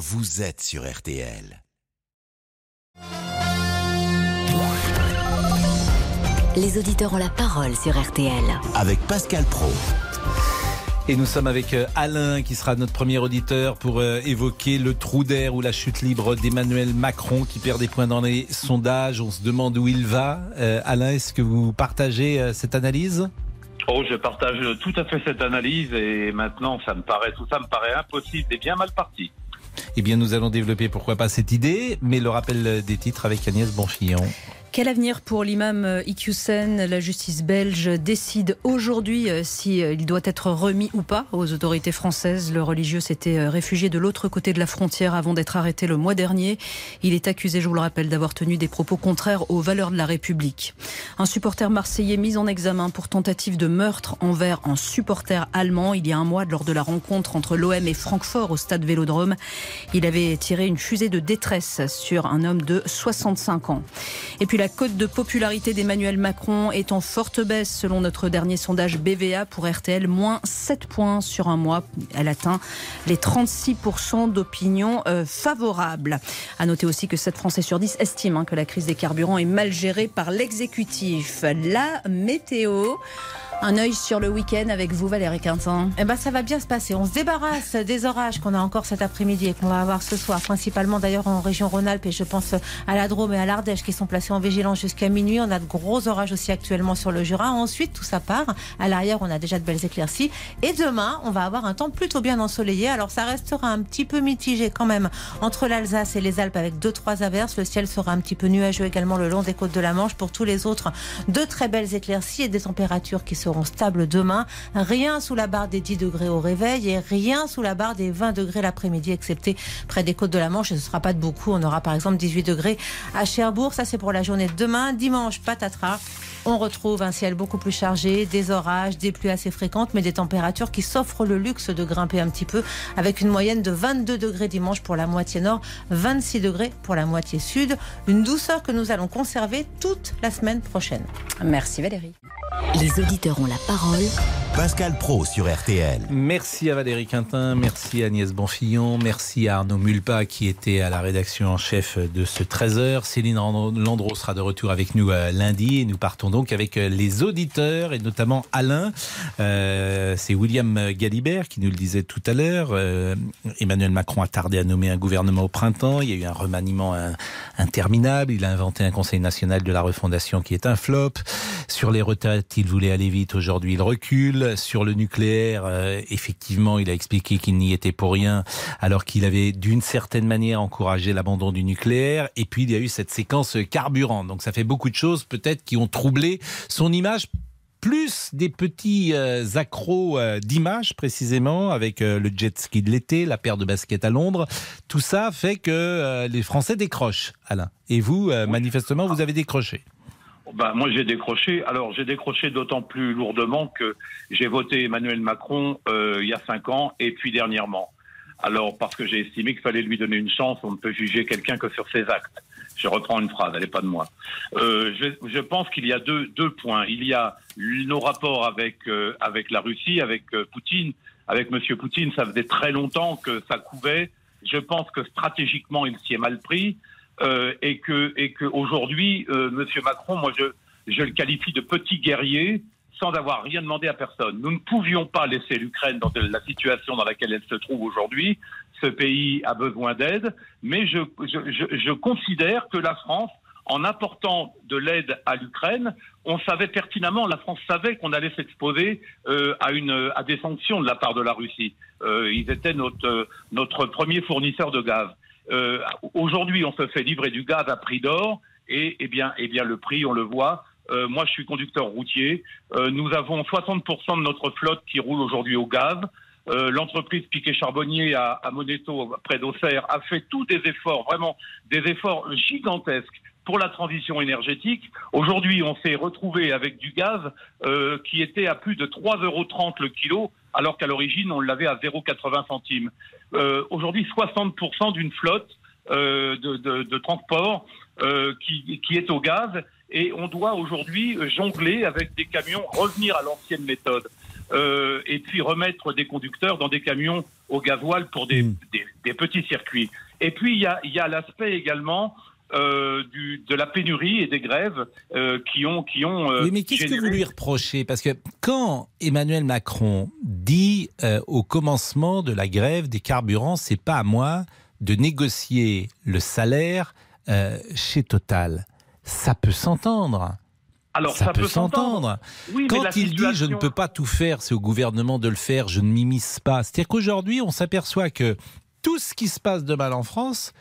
vous êtes sur RTL. Les auditeurs ont la parole sur RTL. Avec Pascal Pro. Et nous sommes avec euh, Alain qui sera notre premier auditeur pour euh, évoquer le trou d'air ou la chute libre d'Emmanuel Macron qui perd des points dans les sondages. On se demande où il va. Euh, Alain, est-ce que vous partagez cette analyse? Oh, je partage tout à fait cette analyse et maintenant ça me paraît tout ça me paraît impossible et bien mal parti. Eh bien, nous allons développer pourquoi pas cette idée, mais le rappel des titres avec Agnès Bonfillon. Quel avenir pour l'imam euh, Iqiyoussen La justice belge décide aujourd'hui euh, s'il euh, doit être remis ou pas aux autorités françaises? Le religieux s'était réfugié de l'autre côté de la frontière avant d'être arrêté le mois dernier. Il est accusé, je vous le rappelle, d'avoir tenu des propos contraires aux valeurs de la République. Un supporter marseillais mis en examen pour tentative de meurtre envers un supporter allemand il y a un mois lors de la rencontre entre l'OM et Francfort au stade Vélodrome. Il avait tiré une fusée de détresse sur un homme de 65 ans. Et puis la cote de popularité d'Emmanuel Macron est en forte baisse selon notre dernier sondage BVA pour RTL, moins 7 points sur un mois. Elle atteint les 36% d'opinion euh, favorable. À noter aussi que 7 Français sur 10 estiment hein, que la crise des carburants est mal gérée par l'exécutif. La météo. Un œil sur le week-end avec vous, Valérie Quintin. Eh ben, ça va bien se passer. On se débarrasse des orages qu'on a encore cet après-midi et qu'on va avoir ce soir, principalement d'ailleurs en région Rhône-Alpes et je pense à la Drôme et à l'Ardèche qui sont placés en vigilance jusqu'à minuit. On a de gros orages aussi actuellement sur le Jura. Ensuite, tout ça part. À l'arrière, on a déjà de belles éclaircies. Et demain, on va avoir un temps plutôt bien ensoleillé. Alors, ça restera un petit peu mitigé quand même entre l'Alsace et les Alpes avec deux, trois averses. Le ciel sera un petit peu nuageux également le long des côtes de la Manche. Pour tous les autres, de très belles éclaircies et des températures qui seront seront stables demain. Rien sous la barre des 10 degrés au réveil et rien sous la barre des 20 degrés l'après-midi, excepté près des côtes de la Manche. Et ce ne sera pas de beaucoup. On aura par exemple 18 degrés à Cherbourg. Ça, c'est pour la journée de demain. Dimanche, patatras. On retrouve un ciel beaucoup plus chargé, des orages, des pluies assez fréquentes, mais des températures qui s'offrent le luxe de grimper un petit peu, avec une moyenne de 22 degrés dimanche pour la moitié nord, 26 degrés pour la moitié sud. Une douceur que nous allons conserver toute la semaine prochaine. Merci Valérie. Les auditeurs ont la parole. Pascal Pro sur RTL. Merci à Valérie Quintin, merci à Agnès Bonfillon, merci à Arnaud Mulpa qui était à la rédaction en chef de ce 13h. Céline Landreau sera de retour avec nous euh, lundi et nous partons donc avec euh, les auditeurs et notamment Alain. Euh, c'est William Galibert qui nous le disait tout à l'heure. Emmanuel Macron a tardé à nommer un gouvernement au printemps. Il y a eu un remaniement interminable. Il a inventé un Conseil national de la refondation qui est un flop. Sur les retraites, il voulait aller vite, aujourd'hui il recule. Sur le nucléaire, euh, effectivement, il a expliqué qu'il n'y était pour rien, alors qu'il avait d'une certaine manière encouragé l'abandon du nucléaire. Et puis il y a eu cette séquence carburant. Donc ça fait beaucoup de choses peut-être qui ont troublé son image plus des petits euh, accros euh, d'images précisément avec le jet ski de l'été, la paire de baskets à Londres. Tout ça fait que les Français décrochent, Alain. Et vous, manifestement, vous avez décroché. Bah, moi, j'ai décroché. Alors, j'ai décroché d'autant plus lourdement que j'ai voté Emmanuel Macron euh, il y a cinq ans et puis dernièrement. Alors, parce que j'ai estimé qu'il fallait lui donner une chance, on ne peut juger quelqu'un que sur ses actes. Je reprends une phrase, elle n'est pas de moi. Euh, je, pense qu'il y a deux, points. Il y a nos rapports avec, euh, avec la Russie, avec euh, Poutine. Avec Monsieur Poutine, ça faisait très longtemps que ça couvait. Je pense que stratégiquement, il s'y est mal pris. Euh, et que et que aujourd'hui, Monsieur Macron, moi je je le qualifie de petit guerrier sans avoir rien demandé à personne. Nous ne pouvions pas laisser l'Ukraine dans la situation dans laquelle elle se trouve aujourd'hui. Ce pays a besoin d'aide, mais je, considère que la France, en apportant de l'aide à l'Ukraine, on savait pertinemment, la France savait qu'on allait s'exposer euh, à, des sanctions de la part de la Russie. Euh, ils étaient notre, notre premier fournisseur de gaz. Euh, aujourd'hui, on se fait livrer du gaz à prix d'or et eh eh bien, le prix, on le voit. Euh, moi, je suis conducteur routier. Euh, nous avons 60% de notre flotte qui roule aujourd'hui au gaz. L'entreprise Piquet Charbonnier à, Moneto, près d'Auxerre, a fait tous des efforts, vraiment des efforts gigantesques pour la transition énergétique. Aujourd'hui, on s'est retrouvé avec du gaz euh, qui était à plus de 3,30 euros le kilo, alors qu'à l'origine, on l'avait à 0,80 centimes. Euh, Aujourd'hui, 60% d'une flotte euh, de, transport euh, qui, est au gaz et on doit aujourd'hui jongler avec des camions, revenir à l'ancienne méthode. Euh, et puis remettre des conducteurs dans des camions au gasoil pour des, Mm. des- des petits circuits. Et puis il y a, il y a l'aspect également euh, du, de la pénurie et des grèves euh, qui ont qui ont. euh, Oui, mais qu'est-ce que vous lui reprochez? Parce que quand Emmanuel Macron dit au commencement de la grève des carburants, c'est pas à moi de négocier le salaire chez Total. Ça peut s'entendre. Alors ça, peut s'entendre. s'entendre. Oui, mais Quand il dit je ne peux pas tout faire, c'est au gouvernement de le faire, je ne m'immisce pas. C'est-à-dire qu'aujourd'hui, on s'aperçoit que tout ce qui se passe de mal en France,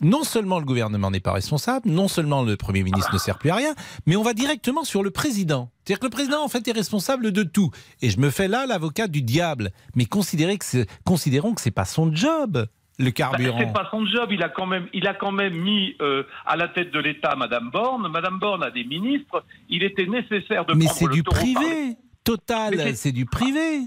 non seulement le gouvernement n'est pas responsable, non seulement le Premier ministre ne sert plus à rien, mais on va directement sur le président. C'est-à-dire que le président, en fait, est responsable de tout. Et je me fais là l'avocat du diable. Mais considérez que c'est- considérons que c'est pas son job, le Bah, carburant. c'est pas son job. Il a quand même, il a quand même mis euh, à la tête de l'État Madame Borne. Madame Borne a des ministres. Il était nécessaire de mais c'est du privé. Total, c'est- du privé.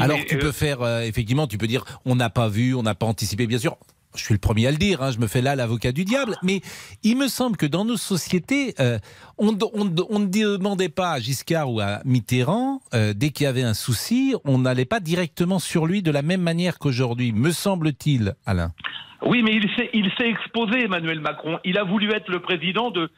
Alors tu euh, peux faire, euh, effectivement, tu peux dire, on n'a pas vu, on n'a pas anticipé, bien sûr. Je suis le premier à le dire, hein, je me fais là l'avocat du diable, mais il me semble que dans nos sociétés, euh, on, ne demandait pas à Giscard ou à Mitterrand, euh, dès qu'il y avait un souci, on n'allait pas directement sur lui de la même manière qu'aujourd'hui, me semble-t-il, Alain. Oui, mais il s'est, exposé, Emmanuel Macron. Il a voulu être le président de,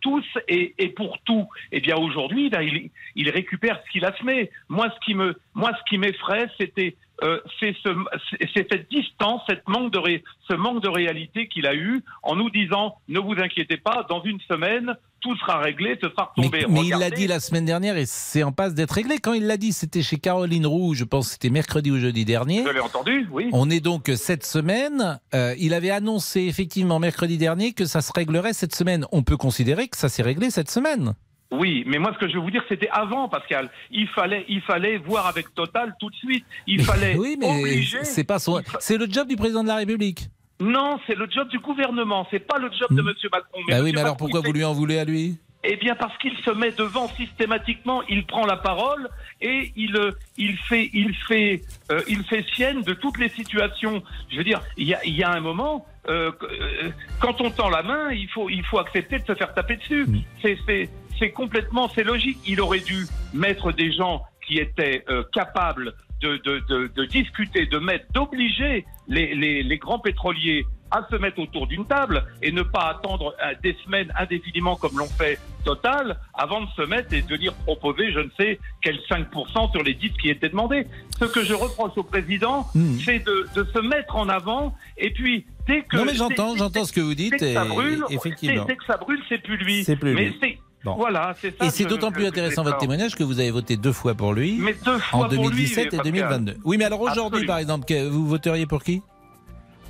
tous et, pour tout. Eh bien, aujourd'hui, là, il, il récupère ce qu'il a semé. Moi, ce qui me, moi, ce qui m'effraie, c'était, euh, c'est, ce, c'est- c'est cette distance, cette manque de ré- ce manque de réalité qu'il a eu en nous disant, ne vous inquiétez pas, dans une semaine, tout sera réglé, ce sera Mais, retombé. mais il l'a dit la semaine dernière et c'est en passe d'être réglé. Quand il l'a dit, c'était chez Caroline Roux, je pense que c'était mercredi ou jeudi dernier. Je l'ai entendu, oui. On est donc cette semaine. euh, il avait annoncé effectivement mercredi dernier que ça se réglerait cette semaine. On peut considérer que ça s'est réglé cette semaine. Oui, mais moi ce que je veux vous dire, c'était avant, Pascal. Il fallait, il fallait voir avec Total tout de suite. Il Mais- fallait oui, mais obliger. c'est pas son. Fa- C'est le job du président de la République. Non, c'est le job du gouvernement. C'est pas le job de Hmm. Monsieur Macron. bah oui, mais alors pourquoi vous lui en voulez à lui? Eh bien, parce qu'il se met devant systématiquement. Il prend la parole et il, euh, il fait, il fait, euh, il fait sienne de toutes les situations. Je veux dire, il y a, il y a un moment. Euh, euh, quand on tend la main, il faut, il faut accepter de se faire taper dessus. Mm. C'est, c'est, c'est complètement, c'est logique. Il aurait dû mettre des gens qui étaient euh, capables de, de, de, de discuter, de mettre, d'obliger les, les, les grands pétroliers à se mettre autour d'une table et ne pas attendre euh, des semaines indéfiniment comme l'ont fait Total avant de se mettre et de venir proposer je ne sais quel 5% sur les 10 qui étaient demandés. Ce que je reproche au président, Hmm. c'est de, de se mettre en avant et puis dès que... Non, mais j'entends, dès- j'entends ce que vous dès dites. que ça brûle, effectivement. dès, dès que ça brûle, c'est plus lui. C'est plus mais lui. c'est Bon. voilà, c'est ça. Et c'est d'autant plus intéressant votre témoignage que vous avez voté deux fois pour lui. Mais deux fois En pour lui, 2017 et Pascal. 2022. Oui, mais alors aujourd'hui, par exemple, vous voteriez pour qui?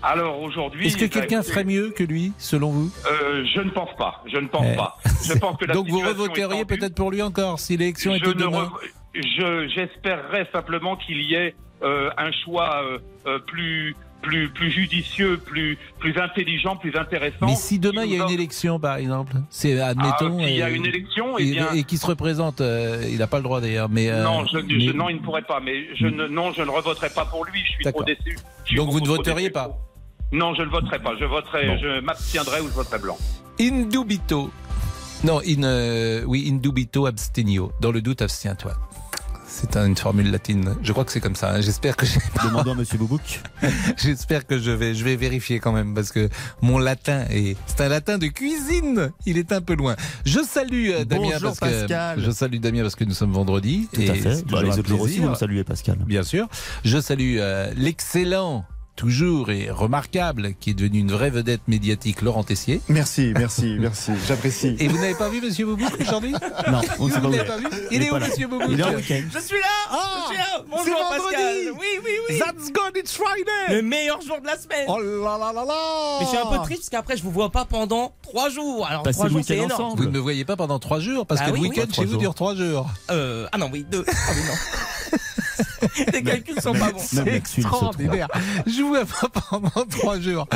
Alors aujourd'hui, Est-ce que quelqu'un ferait mieux que lui, selon vous? Euh, Je ne pense pas. Je ne pense Eh. pas. Je pense que la Donc vous revoteriez peut-être pour lui encore si l'élection était demain re- je- J'espérerais simplement qu'il y ait euh, un choix euh, plus, plus, plus judicieux, plus, plus intelligent, plus intéressant. Mais si demain il y a une élection, par exemple, c'est admettons. Ah, s'il y a une élection, eh et, bien, et qui se représente, euh, il n'a pas le droit d'ailleurs. Mais non, je, non, il ne pourrait pas. Mais je ne, non, je ne revoterai pas pour lui. Je suis trop déçu. Je suis Donc vous ne voteriez pas Non, je ne voterai pas. Je voterai, Bon. je m'abstiendrai ou je voterai blanc. Indubito. Non, in, euh, oui, indubito abstenio. Dans le doute, abstiens-toi. C'est une formule latine. Je crois que c'est comme ça. hein. J'espère que j'ai Demandons à Monsieur Boubouk. J'espère que je vais, je vais vérifier quand même parce que mon latin est, c'est un latin de cuisine. Il est un peu loin. Je salue euh, Damien Bonjour, parce que Pascal. je salue Damien parce que nous sommes vendredi. Tout et à fait. Bah, les auditeurs aussi, vous me saluez, Pascal. Bien sûr. Je salue euh, l'excellent, toujours et remarquable, qui est devenu une vraie vedette médiatique, Laurent Tessier. Merci, merci, merci. J'apprécie. Et vous n'avez pas vu Monsieur Boubouk aujourd'hui? Non, on ne sait Vous pas vu? Il Il est où. Monsieur Boubouk? Il est en week-end. Je suis là Ah, Je suis là c'est Bonjour vendredi Pascal Oui, oui, oui That's good, it's Friday Le meilleur jour de la semaine Oh là là là là Mais je suis un peu triste parce qu'après je vous vois pas pendant 3 jours. Alors 3 le jours c'est énorme. ensemble. Vous ne me voyez pas pendant trois jours parce Bah que le week-end oui. chez vous Trois dure trois jours. Euh, ah non, oui, deux. Ah oui, non. Les calculs sont pas bons. C'est extraordinaire. Je vous vois pas pendant trois jours.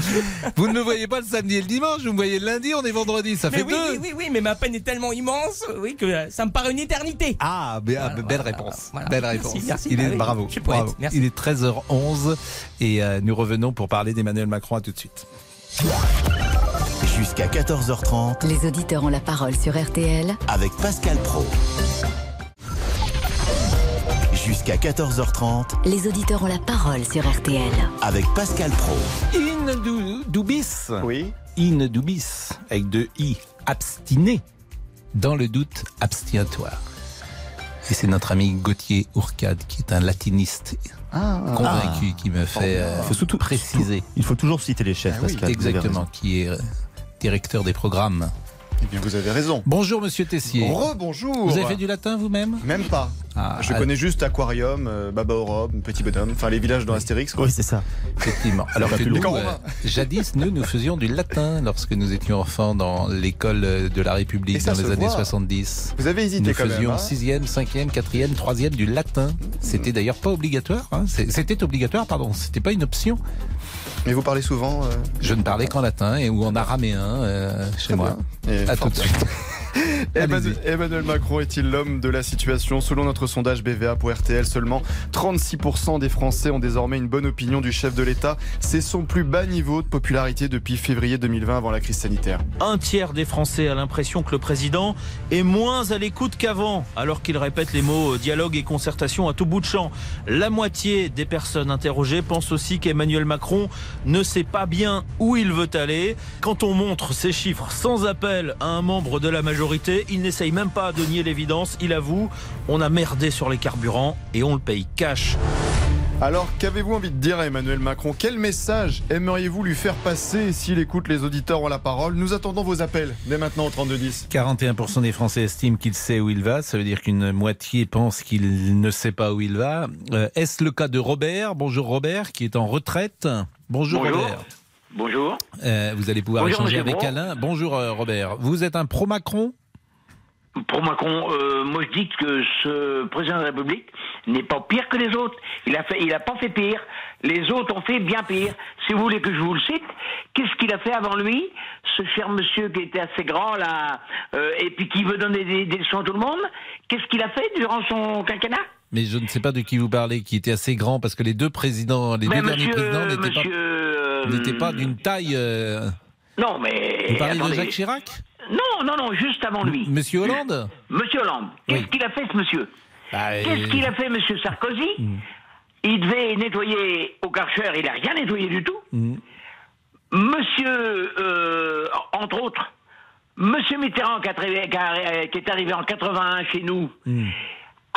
Vous ne me voyez pas le samedi et le dimanche, vous me voyez le lundi, on est vendredi, ça Mais fait oui, deux. oui, oui, oui, mais ma peine est tellement immense, oui, que euh, ça me paraît une éternité. Ah, mais, ah, Voilà, belle voilà, réponse. voilà. Belle Merci, réponse. merci. Il est bravo. je suis poète, bravo. merci. Il est 13h11 et euh, nous revenons pour parler d'Emmanuel Macron. À tout de suite. Jusqu'à 14h30 Les auditeurs ont la parole sur RTL avec Pascal Pro. Jusqu'à 14h30 Les auditeurs ont la parole sur RTL. avec Pascal Pro. In du- dubis. Oui. In dubis. Avec deux i. Abstiné. Dans le doute, abstiens-toi. Et c'est notre ami Gauthier Ourcade, qui est un latiniste Ah, convaincu, qui me fait euh, faut surtout préciser. Il faut toujours citer les chefs, Ah Pascal. Exactement, qui est directeur des programmes. Eh bien, vous avez raison. Bonjour Monsieur Tessier. Rebonjour. Vous avez fait du latin vous-même? Même pas. Ah, Je ah, connais juste Aquarium, euh, Baba au Robe, Petit Bonhomme, enfin les villages dans Astérix. Quoi. Oui, c'est ça. Effectivement. Alors que nous, euh, jadis, nous, nous faisions du latin lorsque nous étions enfants dans l'école de la République dans les années voit. 70. Vous avez hésité Nous quand même. faisions hein sixième, cinquième, quatrième, troisième du latin. C'était d'ailleurs pas obligatoire. hein. C'était obligatoire, pardon. C'était pas une option. Mais vous parlez souvent. euh, Je ne parlais qu'en latin et ou en araméen euh, chez très moi. À tout de suite. Emmanuel, Macron est-il l'homme de la situation Selon notre sondage BVA pour RTL, seulement 36% des Français ont désormais une bonne opinion du chef de l'État. C'est son plus bas niveau de popularité depuis février 2020 avant la crise sanitaire. Un tiers des Français a l'impression que le président est moins à l'écoute qu'avant, alors qu'il répète les mots euh, dialogue et concertation à tout bout de champ. La moitié des personnes interrogées pensent aussi qu'Emmanuel Macron ne sait pas bien où il veut aller. Quand on montre ces chiffres sans appel à un membre de la majorité, il n'essaye même pas de nier l'évidence. Il avoue, on a merdé sur les carburants et on le paye cash. Alors, qu'avez-vous envie de dire à Emmanuel Macron? Quel message aimeriez-vous lui faire passer s'il écoute les auditeurs ont la parole? Nous attendons vos appels dès maintenant au 3210. 41% des Français estiment qu'il sait où il va. Ça veut dire qu'une moitié pense qu'il ne sait pas où il va. Euh, Est-ce le cas de Robert? Bonjour Robert, qui est en retraite. Bonjour, Bonjour. Robert. Bonjour. Euh, vous allez pouvoir Bonjour, échanger avec. Alain. Bonjour euh, Robert. Vous êtes un pro-Macron? Pour Macron, euh, moi je dis que ce président de la République n'est pas pire que les autres. Il a fait, il a pas fait pire. Les autres ont fait bien pire. Si vous voulez que je vous le cite, qu'est-ce qu'il a fait avant lui, ce cher monsieur qui était assez grand là, euh, et puis qui veut donner des, des leçons à tout le monde Qu'est-ce qu'il a fait durant son quinquennat? Mais je ne sais pas de qui vous parlez, qui était assez grand, parce que les deux présidents, les deux derniers présidents n'étaient pas, euh, n'étaient pas d'une taille. euh, Non, mais Vous parlez de. Jacques Chirac? Non, non, non, juste avant lui. Monsieur Hollande? Monsieur Hollande. Qu'est-ce Oui. qu'il a fait, ce monsieur? Bah, Qu'est-ce euh, qu'il a fait, Monsieur Sarkozy? Mm. Il devait nettoyer au Karcher, il n'a rien nettoyé du tout. Mm. Monsieur, euh, entre autres, Monsieur Mitterrand qui est arrivé en 81 chez nous, Mm.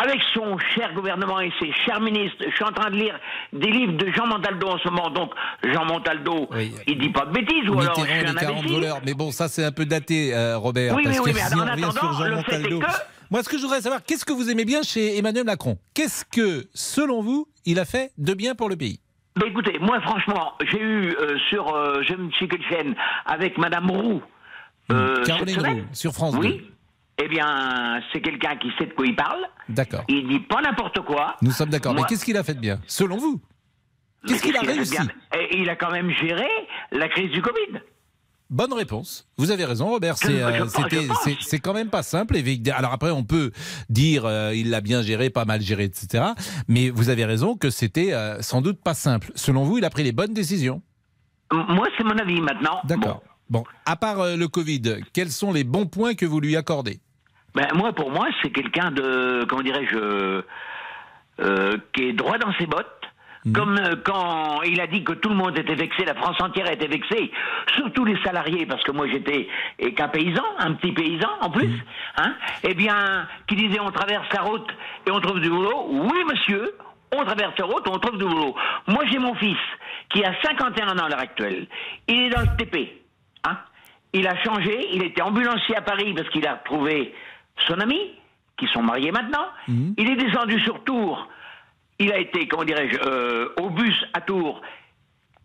Avec son cher gouvernement et ses chers ministres, je suis en train de lire des livres de Jean Montaldo en ce moment, donc Jean Montaldo, Oui. il dit pas de bêtises, ou alors je suis Mitterrand, un les 40 imbécile. voleurs. Mais bon, ça, c'est un peu daté, euh, Robert. Oui, parce oui, que mais si en attendant, sur Jean le fait est Montaldo- que- Moi, ce que je voudrais savoir, qu'est-ce que vous aimez bien chez Emmanuel Macron? Qu'est-ce que, selon vous, il a fait de bien pour le pays? Ben écoutez, moi franchement, j'ai eu euh, sur euh, je ne sais quelle chaîne avec Madame Roux. cette Caroline. Roux, sur France Oui. 2. Eh bien, c'est quelqu'un qui sait de quoi il parle. D'accord. Il dit pas n'importe quoi. Nous sommes d'accord. Mais qu'est-ce qu'il a fait de bien Selon vous? Qu'est-ce qu'il a réussi? Et il a quand même géré la crise du Covid. Bonne réponse. Vous avez raison, Robert. C'est euh, c'est- quand même pas simple. Et Alors après, on peut dire euh, il l'a bien géré, pas mal géré, etc. Mais vous avez raison que c'était euh, sans doute pas simple. Selon vous, il a pris les bonnes décisions. Moi, c'est mon avis maintenant. D'accord. Bon, à part le Covid, quels sont les bons points que vous lui accordez? Ben, moi, pour moi, c'est quelqu'un de, comment dirais-je, euh, qui est droit dans ses bottes. Mhm. Comme euh, quand il a dit que tout le monde était vexé, la France entière était vexée, surtout les salariés, parce que moi j'étais et qu'un paysan, un petit paysan en plus, Mhm. hein, eh bien, qui disait on traverse la route et on trouve du boulot. Oui, monsieur, on traverse la route, on trouve du boulot. Moi j'ai mon fils qui a 51 ans à l'heure actuelle. Il est dans le TP, hein. Il a changé, il était ambulancier à Paris parce qu'il a retrouvé son ami, qui sont mariés maintenant. Il est descendu sur Tours. Il a été, comment dirais-je, euh, au bus à Tours.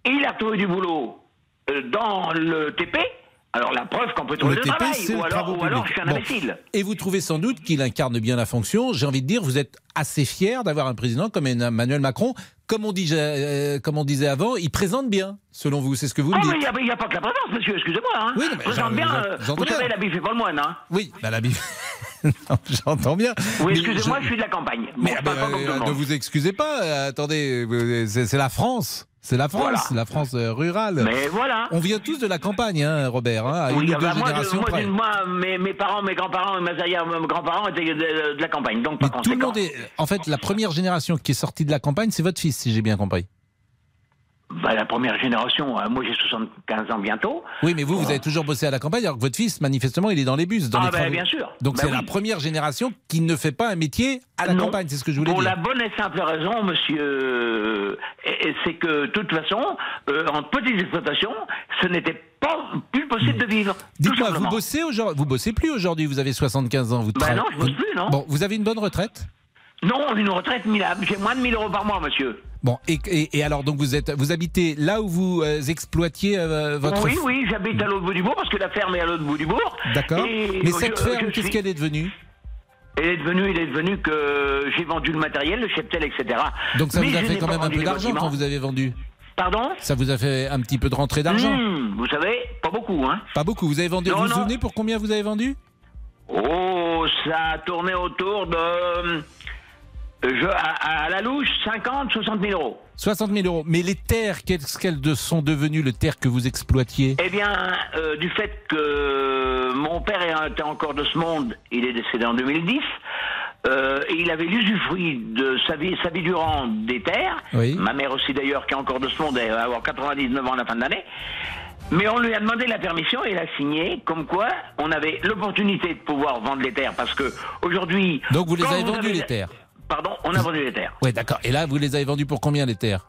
Et il a trouvé du boulot euh, dans le TP. Alors la preuve qu'on peut trouver Le TP, travail. c'est Ou le alors, ou alors je suis un Bon. imbécile. Et vous trouvez sans doute qu'il incarne bien la fonction. J'ai envie de dire, vous êtes assez fier d'avoir un président comme Emmanuel Macron. Comme on, dit, euh, comme on disait avant, il présente bien, selon vous. C'est ce que vous Ah, me dites. il n'y a, pas que la présence, monsieur, excusez-moi. Hein. Oui, mais Présente bien, euh, vous savez, la bif est pas le moine. Hein. Oui, bah, la. Non, J'entends bien. Oui, excusez-moi, je- je suis de la campagne. Bon, Mais ah, bah, pas le euh, ne vous excusez pas. euh, attendez, c'est la France. C'est la France, la France euh, rurale. Mais voilà. On vient tous de la campagne, hein, Robert, hein, à Oui, une ou deux moi, générations moi, près. je- moi, mes, mes parents, mes grands-parents, mes arrière- mes grands-parents étaient de, de la campagne, donc par Tout le monde est. En fait, la première génération qui est sortie de la campagne, c'est votre fils, si j'ai bien compris. Bah, la première génération, euh, moi j'ai 75 ans bientôt. Oui, mais vous, vous avez toujours bossé à la campagne, alors que votre fils, manifestement, il est dans les bus, dans Ah, les bah, bien sûr. Donc Bah c'est oui. la première génération qui ne fait pas un métier à la Non. campagne, c'est ce que je voulais Pour dire. la bonne et simple raison, monsieur, euh, c'est que, de toute façon, euh, en petites exploitations, ce n'était pas plus possible de vivre. Dites-moi, vous bossez aujourd'hui Vous bossez plus aujourd'hui, vous avez 75 ans. Vous Bah non, je bosse plus, non. Bon, vous avez une bonne retraite? Non, une retraite minable. J'ai moins de 1000 euros par mois, monsieur. Bon, et, et- et alors, donc vous êtes, vous habitez là où vous euh, exploitiez euh, votre. Oui, oui, j'habite à l'autre bout du bourg parce que la ferme est à l'autre bout du bourg. D'accord. Mais cette je ferme, qu'est-ce suis- qu'elle est devenue? Elle est devenue, il est devenu que j'ai vendu le matériel, le cheptel, etc. Donc ça Mais vous a fait quand même un peu d'argent quand vous avez vendu? Pardon? Ça vous a fait un petit peu de rentrée d'argent? Hmm, Vous savez, pas beaucoup, hein. Pas beaucoup. Vous avez vendu. Non, vous vous souvenez pour combien vous avez vendu? Oh, ça a tourné autour de. Je, à, à la louche, 50, 60 000 euros. 60 000 euros. Mais les terres, qu'est-ce qu'elles sont devenues, les terres que vous exploitiez? Eh bien, euh, du fait que mon père était encore de ce monde, il est décédé en 2010, euh, et il avait l'usufruit de sa vie, sa vie durant des terres. Oui. Ma mère aussi d'ailleurs, qui est encore de ce monde, elle va avoir 99 ans à la fin de l'année. Mais on lui a demandé la permission et il a signé, comme quoi on avait l'opportunité de pouvoir vendre les terres, parce que aujourd'hui. Donc vous les avez vendues, avez- les terres Pardon, on a vendu les terres. Ouais, d'accord. Et là, vous les avez vendues pour combien, les terres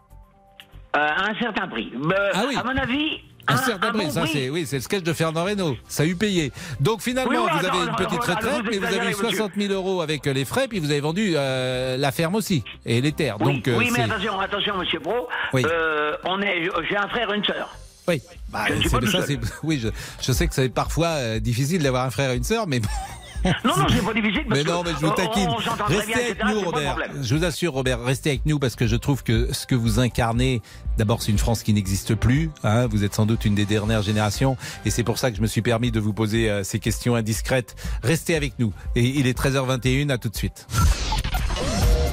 Euh, à un certain prix. Euh, Ah oui. À mon avis. Un certain prix, bon ça c'est oui, c'est le sketch de Fernand Reynaud. Ça a eu payé. Donc finalement, Oui, oui, vous avez une petite retraite, mais vous avez eu exagérez, 60 000 euros avec euh, les frais, puis vous avez vendu euh, la ferme aussi et les terres. Oui, Donc oui mais attention, attention, monsieur Pro. Oui. Euh, on est, j'ai un frère et une sœur. oui, Bah, Je ça, oui, je, je sais que c'est parfois difficile d'avoir un frère et une sœur, mais bon. Non, non, c'est pas. Parce Mais non, mais je vous taquine. Restez bien, avec nous, Robert. Je vous assure, Robert, restez avec nous parce que je trouve que ce que vous incarnez, d'abord, c'est une France qui n'existe plus. hein. vous êtes sans doute une des dernières générations et c'est pour ça que je me suis permis de vous poser euh, ces questions indiscrètes. Restez avec nous. Et il est 13h21, à tout de suite.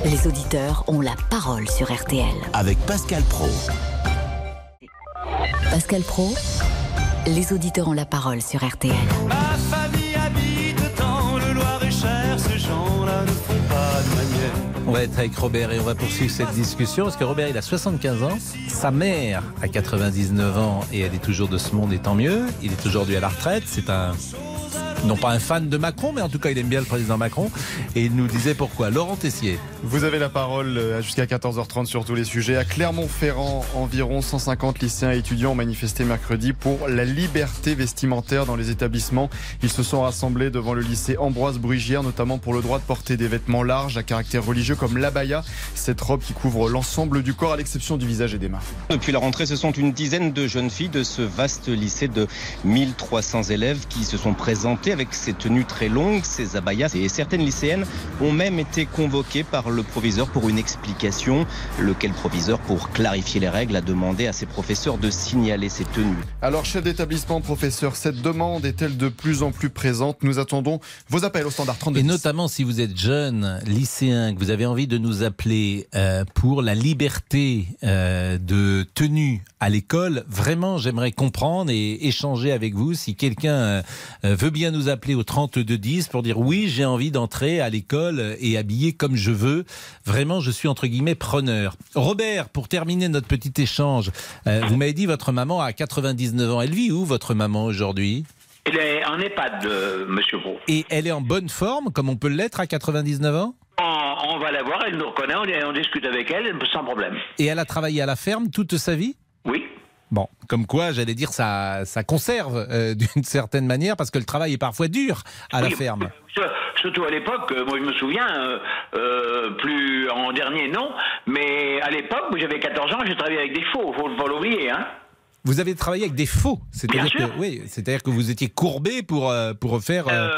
Les auditeurs ont la parole sur RTL. Avec Pascal Pro. Pascal Pro, les auditeurs ont la parole sur RTL. Ma On va être avec Robert et on va poursuivre cette discussion parce que Robert il a 75 ans, sa mère a 99 ans et elle est toujours de ce monde et tant mieux. Il est aujourd'hui à la retraite, c'est un non pas un fan de Macron, mais en tout cas il aime bien le président Macron et il nous disait pourquoi. Laurent Tessier. Vous avez la parole euh, jusqu'à 14h30 sur tous les sujets. À Clermont-Ferrand, environ 150 lycéens et étudiants ont manifesté mercredi pour la liberté vestimentaire dans les établissements. Ils se sont rassemblés devant le lycée Ambroise Brugière, notamment pour le droit de porter des vêtements larges à caractère religieux comme l'abaya, cette robe qui couvre l'ensemble du corps à l'exception du visage et des mains. Depuis la rentrée, ce sont une dizaine de jeunes filles de ce vaste lycée de 1300 élèves qui se sont présentées avec ces tenues très longues, ces abayas. Et certaines lycéennes ont même été convoquées par le proviseur pour une explication. Lequel proviseur, pour clarifier les règles, a demandé à ses professeurs de signaler ces tenues. Alors, chef d'établissement, professeur, cette demande est-elle de plus en plus présente? Nous attendons vos appels au standard 32. Et notamment si vous êtes jeune, lycéen, que vous avez envie de nous appeler euh, pour la liberté euh, de tenue à l'école, vraiment j'aimerais comprendre et échanger avec vous si quelqu'un euh, veut bien nous appeler au 3210 pour dire oui j'ai envie d'entrer à l'école et habiller comme je veux. Vraiment je suis entre guillemets preneur. Robert, pour terminer notre petit échange, euh, vous m'avez dit votre maman a 99 ans. Elle vit où votre maman aujourd'hui? Il est en EHPAD, euh, monsieur et elle est en bonne forme, comme on peut l'être à 99 ans? On, on va la voir, elle nous reconnaît, on, on discute avec elle sans problème. Et elle a travaillé à la ferme toute sa vie? Oui. Bon, comme quoi, j'allais dire, ça, ça conserve euh, d'une certaine manière, parce que le travail est parfois dur à la ferme. sur- Surtout à l'époque, euh, moi je me souviens, euh, euh, plus en dernier non, mais à l'époque, où j'avais 14 ans, j'ai travaillé avec des faux, faut pas l'oublier, hein. Vous avez travaillé avec des faux, c'est-à-dire Bien que, sûr. oui, c'est-à-dire que vous étiez courbé pour euh, pour faire. euh,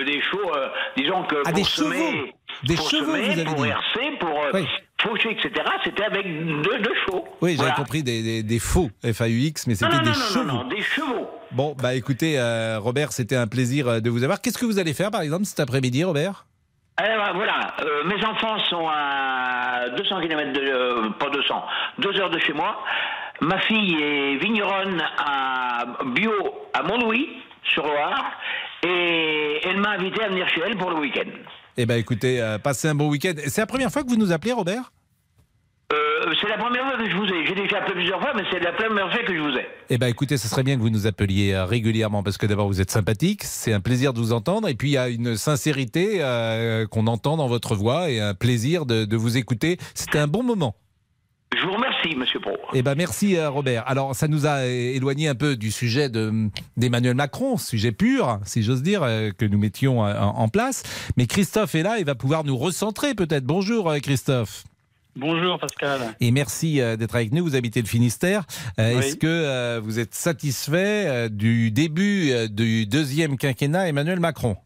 Euh, des euh, disons que Ah, pour des semer, chevaux. Des pour chevaux, semer, vous avez pour dit. hercer, pour euh, Oui. faucher, etc., c'était avec deux, deux chevaux. Oui, j'avais Voilà. compris des, des, des faux FAUX, mais c'était des non, chevaux. non, non, des chevaux. Bon, bah écoutez, euh, Robert, c'était un plaisir euh, de vous avoir. Qu'est-ce que vous allez faire, par exemple, cet après-midi, Robert? Alors voilà, euh, mes enfants sont à 200 km de, euh, pas 200, 2 heures de chez moi. Ma fille est vigneronne à bio à Montlouis, sur Loire, et elle m'a invité à venir chez elle pour le week-end. Eh ben écoutez, euh, passez un bon week-end. C'est la première fois que vous nous appelez, Robert? Euh, c'est la première fois que je vous ai. J'ai déjà appelé plusieurs fois, mais c'est la première fois que je vous ai. Eh ben écoutez, ce serait bien que vous nous appeliez euh, régulièrement parce que d'abord vous êtes sympathique, c'est un plaisir de vous entendre et puis il y a une sincérité euh, qu'on entend dans votre voix et un plaisir de, de vous écouter. C'était un bon moment. Je vous remercie, Monsieur Pro. Eh ben merci euh, Robert. Alors ça nous a éloigné un peu du sujet de- d'Emmanuel Macron, sujet pur, si j'ose dire, euh, que nous mettions euh, en en place. Mais Christophe est là, il va pouvoir nous recentrer peut-être. Bonjour Christophe. Bonjour Pascal. Et merci d'être avec nous. Vous habitez le Finistère. Oui. Est-ce que vous êtes satisfait du début du deuxième quinquennat Emmanuel Macron?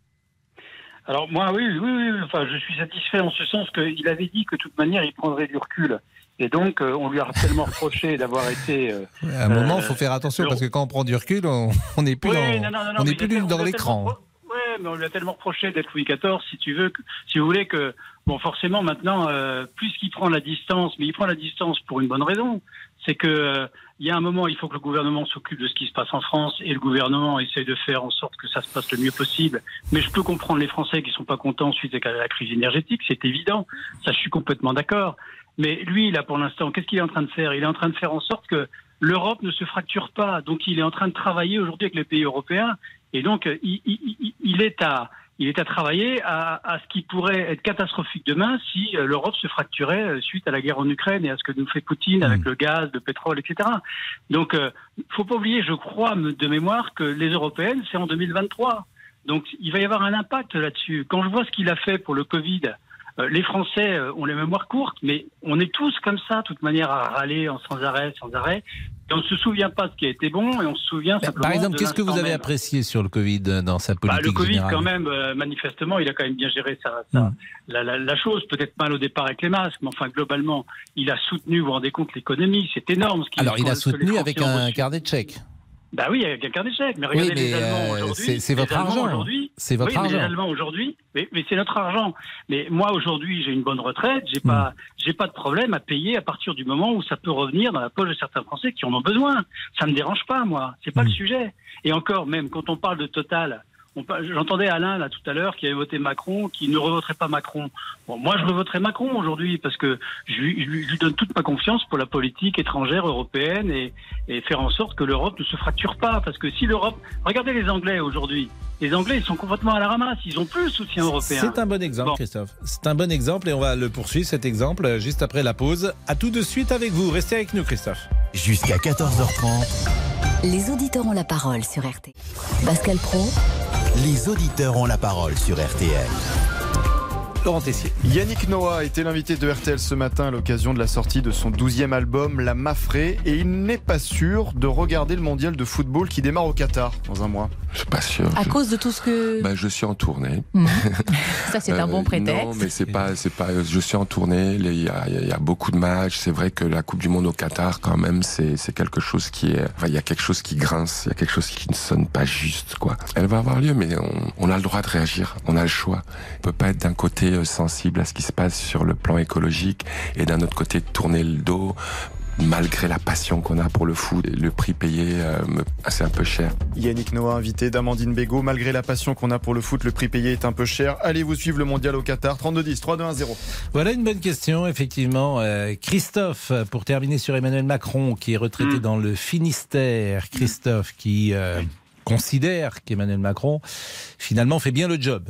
Alors moi, oui, oui, oui, oui, enfin, je suis satisfait en ce sens qu'il avait dit que de toute manière, il prendrait du recul. Et donc, euh, on lui a tellement reproché d'avoir été... euh, À un moment, il euh, faut faire attention parce que quand on prend du recul, on on n'est plus, Oui, dans, non, non, non, on plus dans l'écran. Ouais, mais on lui a tellement reproché d'être Louis XIV, si tu veux, que, si vous voulez que, bon, forcément, maintenant, euh, puisqu'il prend la distance, mais il prend la distance pour une bonne raison, c'est que euh, il y a un moment, il faut que le gouvernement s'occupe de ce qui se passe en France et le gouvernement essaye de faire en sorte que ça se passe le mieux possible. Mais je peux comprendre les Français qui sont pas contents suite à la crise énergétique, c'est évident. Ça, je suis complètement d'accord. Mais lui, là, pour l'instant, qu'est-ce qu'il est en train de faire? Il est en train de faire en sorte que l'Europe ne se fracture pas. Donc, il est en train de travailler aujourd'hui avec les pays européens. Et donc, euh, il, il- il- il est à, il est à travailler à, à ce qui pourrait être catastrophique demain si euh, l'Europe se fracturait euh, suite à la guerre en Ukraine et à ce que nous fait Poutine avec le gaz, le pétrole, etc. Donc, euh, faut pas oublier, je crois de mémoire, que les européennes, c'est en 2023. Donc, il va y avoir un impact là-dessus. Quand je vois ce qu'il a fait pour le Covid, les Français euh, ont les mémoires courtes, mais on est tous comme ça, de toute manière, à râler en sans arrêt, sans arrêt. Et on ne se souvient pas de ce qui a été bon, et on se souvient simplement. Par exemple, qu'est-ce que vous avez même. apprécié sur le Covid euh, dans sa Bah, politique le Covid, générale quand même, euh, manifestement, il a quand même bien géré sa, sa- la, la- la chose. Peut-être mal au départ avec les masques, mais enfin, globalement, il a soutenu, vous vous rendez compte, l'économie. C'est énorme. Ce qu'il- Alors, il a soutenu avec un reçu. carnet de chèques. Bah oui, avec un quart d'échec. Mais Oui, regardez les mais, Allemands euh, aujourd'hui. c'est- les votre Allemands argent. aujourd'hui. C'est votre oui, mais argent. les Allemands aujourd'hui, mais, mais c'est notre argent. Mais moi aujourd'hui, j'ai une bonne retraite. J'ai pas, Hmm. j'ai pas de problème à payer à partir du moment où ça peut revenir dans la poche de certains Français qui en ont besoin. Ça me dérange pas, moi. C'est pas le Hmm. sujet. Et encore, même quand on parle de Total. J'entendais Alain là tout à l'heure qui avait voté Macron, qui ne revoterait pas Macron. Bon, moi je revoterai Macron aujourd'hui parce que je lui, je donne toute ma confiance pour la politique étrangère européenne et, et faire en sorte que l'Europe ne se fracture pas. Parce que si l'Europe, regardez les Anglais aujourd'hui, les Anglais ils sont complètement à la ramasse, ils ont plus le soutien européen. C'est un bon exemple, Christophe. C'est un bon exemple et on va le poursuivre cet exemple euh, juste après la pause. À tout de suite avec vous. Restez avec nous, Christophe. Jusqu'à 14h30, Les auditeurs ont la parole sur RT. Pascal Pro, les auditeurs ont la parole sur RTL. Laurent Tessier. Yannick Noah a été l'invité de RTL ce matin à l'occasion de la sortie de son 12e album La Mafrée et il n'est pas sûr de regarder le mondial de football qui démarre au Qatar dans un mois. Je suis pas sûr. À Je- cause de tout ce que. Bah, je suis en tournée. Ça, c'est un Euh, bon prétexte. Non, mais c'est pas, c'est pas. Je suis en tournée. Il y a, il y a- il y a beaucoup de matchs. C'est vrai que la Coupe du Monde au Qatar, quand même, c'est, c'est quelque chose qui est. Enfin, il y a quelque chose qui grince. Il y a quelque chose qui ne sonne pas juste, quoi. Elle va avoir lieu, mais on, on a le droit de réagir. On a le choix. On peut pas être d'un côté euh, sensible à ce qui se passe sur le plan écologique et d'un autre côté tourner le dos. Malgré la passion qu'on a pour le foot, le prix payé, euh, me- c'est un peu cher. Yannick Noah, invité d'Amandine Bégaud. Malgré la passion qu'on a pour le foot, le prix payé est un peu cher. Allez-vous suivre le mondial au Qatar 32-10, 3-2-1-0. Voilà une bonne question, effectivement. Euh, Christophe, pour terminer sur Emmanuel Macron, qui est retraité dans le Finistère. Christophe, qui euh, considère qu'Emmanuel Macron, finalement, fait bien le job.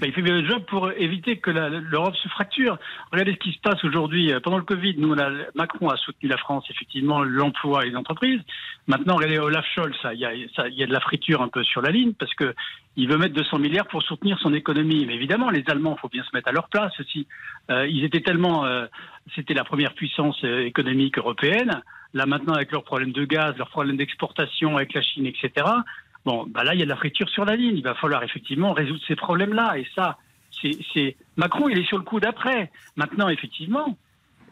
Ben, il fait bien le job pour éviter que l'Europe se fracture. Regardez ce qui se passe aujourd'hui. Euh, Pendant le Covid, nous, Macron a soutenu la France, effectivement, l'emploi et les entreprises. Maintenant, regardez Olaf Scholz, il y, a, y a de la friture un peu sur la ligne parce que il veut mettre 200 milliards pour soutenir son économie. Mais évidemment, les Allemands, il faut bien se mettre à leur place aussi. Euh, ils étaient tellement, euh, c'était la première puissance euh, économique européenne. Là, maintenant, avec leurs problèmes de gaz, leurs problèmes d'exportation avec la Chine, etc. Bon, bah là, il y a de la friture sur la ligne. Il va falloir effectivement résoudre ces problèmes-là. Et ça, c'est Macron, il est sur le coup d'après. Maintenant, effectivement,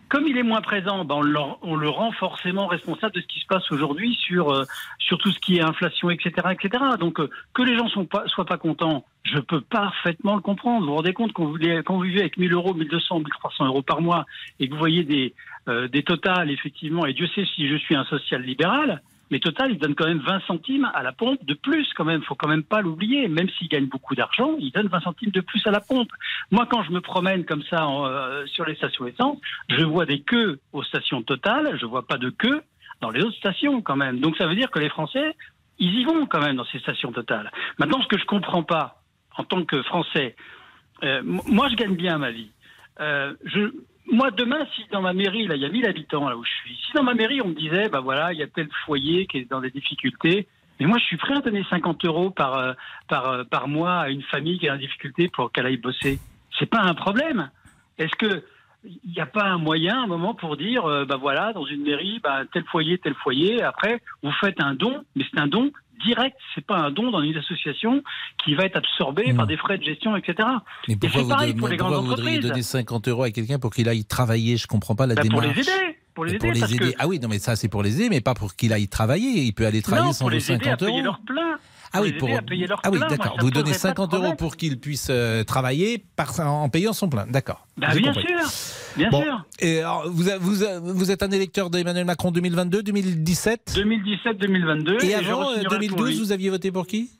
comme il est moins présent, ben on, le, rend forcément responsable de ce qui se passe aujourd'hui sur, euh, sur tout ce qui est inflation, etc. etc. Donc euh, que les gens ne soient pas contents, je peux parfaitement le comprendre. Vous vous rendez compte quand vous, quand vous vivez avec 1000 euros, 1200, 1300 euros par mois et que vous voyez des, euh, des totales, effectivement, et Dieu sait si je suis un social libéral, mais Total, il donne quand même 20 centimes à la pompe de plus, quand même. Faut quand même pas l'oublier. Même s'il gagne beaucoup d'argent, il donne 20 centimes de plus à la pompe. Moi, quand je me promène comme ça euh, sur les stations essence, je vois des queues aux stations Total. Je vois pas de queues dans les autres stations, quand même. Donc, ça veut dire que les Français, ils y vont quand même dans ces stations Total. Maintenant, ce que je comprends pas, en tant que Français, euh, moi, je gagne bien ma vie. Euh, je, moi, demain, si dans ma mairie, il y a 1000 habitants là où je suis, si dans ma mairie, on me disait, bah voilà, il y a tel foyer qui est dans des difficultés, mais moi, je suis prêt à donner 50 euros par, euh, par, euh, par mois à une famille qui est en difficulté pour qu'elle aille bosser. C'est pas un problème. Est-ce que il n'y a pas un moyen, un moment, pour dire, euh, bah voilà, dans une mairie, bah, tel foyer, tel foyer, après, vous faites un don, mais c'est un don direct, c'est pas un don dans une association qui va être absorbé par des frais de gestion, etc. Mais pourquoi, vous, pareil pour les grandes vous voudriez donner 50 euros à quelqu'un pour qu'il aille travailler? Je comprends pas la bah, démarche. Pour les aider. Pour les aider. Pour les aider. Ah oui, non, mais ça c'est pour les aider, mais pas pour qu'il aille travailler. Il peut aller travailler non, sans pour les 50 aider à euros. payer leur plein. Ah oui, pour... ah oui d'accord. Vous donnez 50 euros pour qu'il puisse euh, travailler par... en payant son plein. D'accord. Bah, bien sûr. Bien bon. sûr. Et alors, vous, vous, vous, êtes un électeur d'Emmanuel Macron 2022, 2017 2017, 2022. Et, et avant, 2012, vous aviez voté pour qui?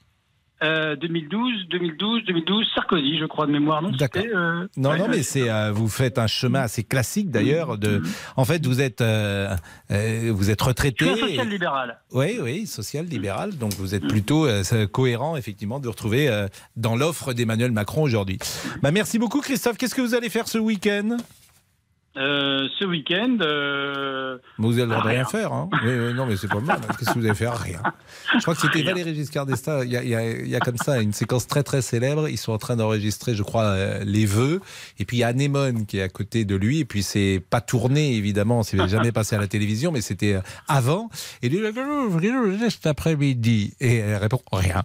Euh, 2012, 2012, 2012, Sarkozy, je crois de mémoire. Non, D'accord. Euh... non, ouais, non, mais c'est euh, vous faites un chemin assez classique d'ailleurs. De, en fait, vous êtes euh, vous êtes retraité. Je suis un social libéral. Oui, oui, social libéral. Donc vous êtes plutôt cohérent effectivement de vous retrouver dans l'offre d'Emmanuel Macron aujourd'hui. Bah, merci beaucoup, Christophe. Qu'est-ce que vous allez faire ce week-end? Euh, ce week-end. Euh... vous avez le droit de rien faire. Hein. oui, oui, non, mais c'est pas mal. Qu'est-ce que vous allez faire Rien. Je crois que c'était Valéry Giscard d'Estaing. Il y, a, y y, comme ça une séquence très très célèbre. Ils sont en train d'enregistrer, je crois, euh, les vœux. Et puis il y a Anémone qui est à côté de lui. Et puis c'est pas tourné, évidemment. C'est jamais passé à la télévision, mais c'était euh, avant. Et lui, cet après-midi. Et elle répond rien.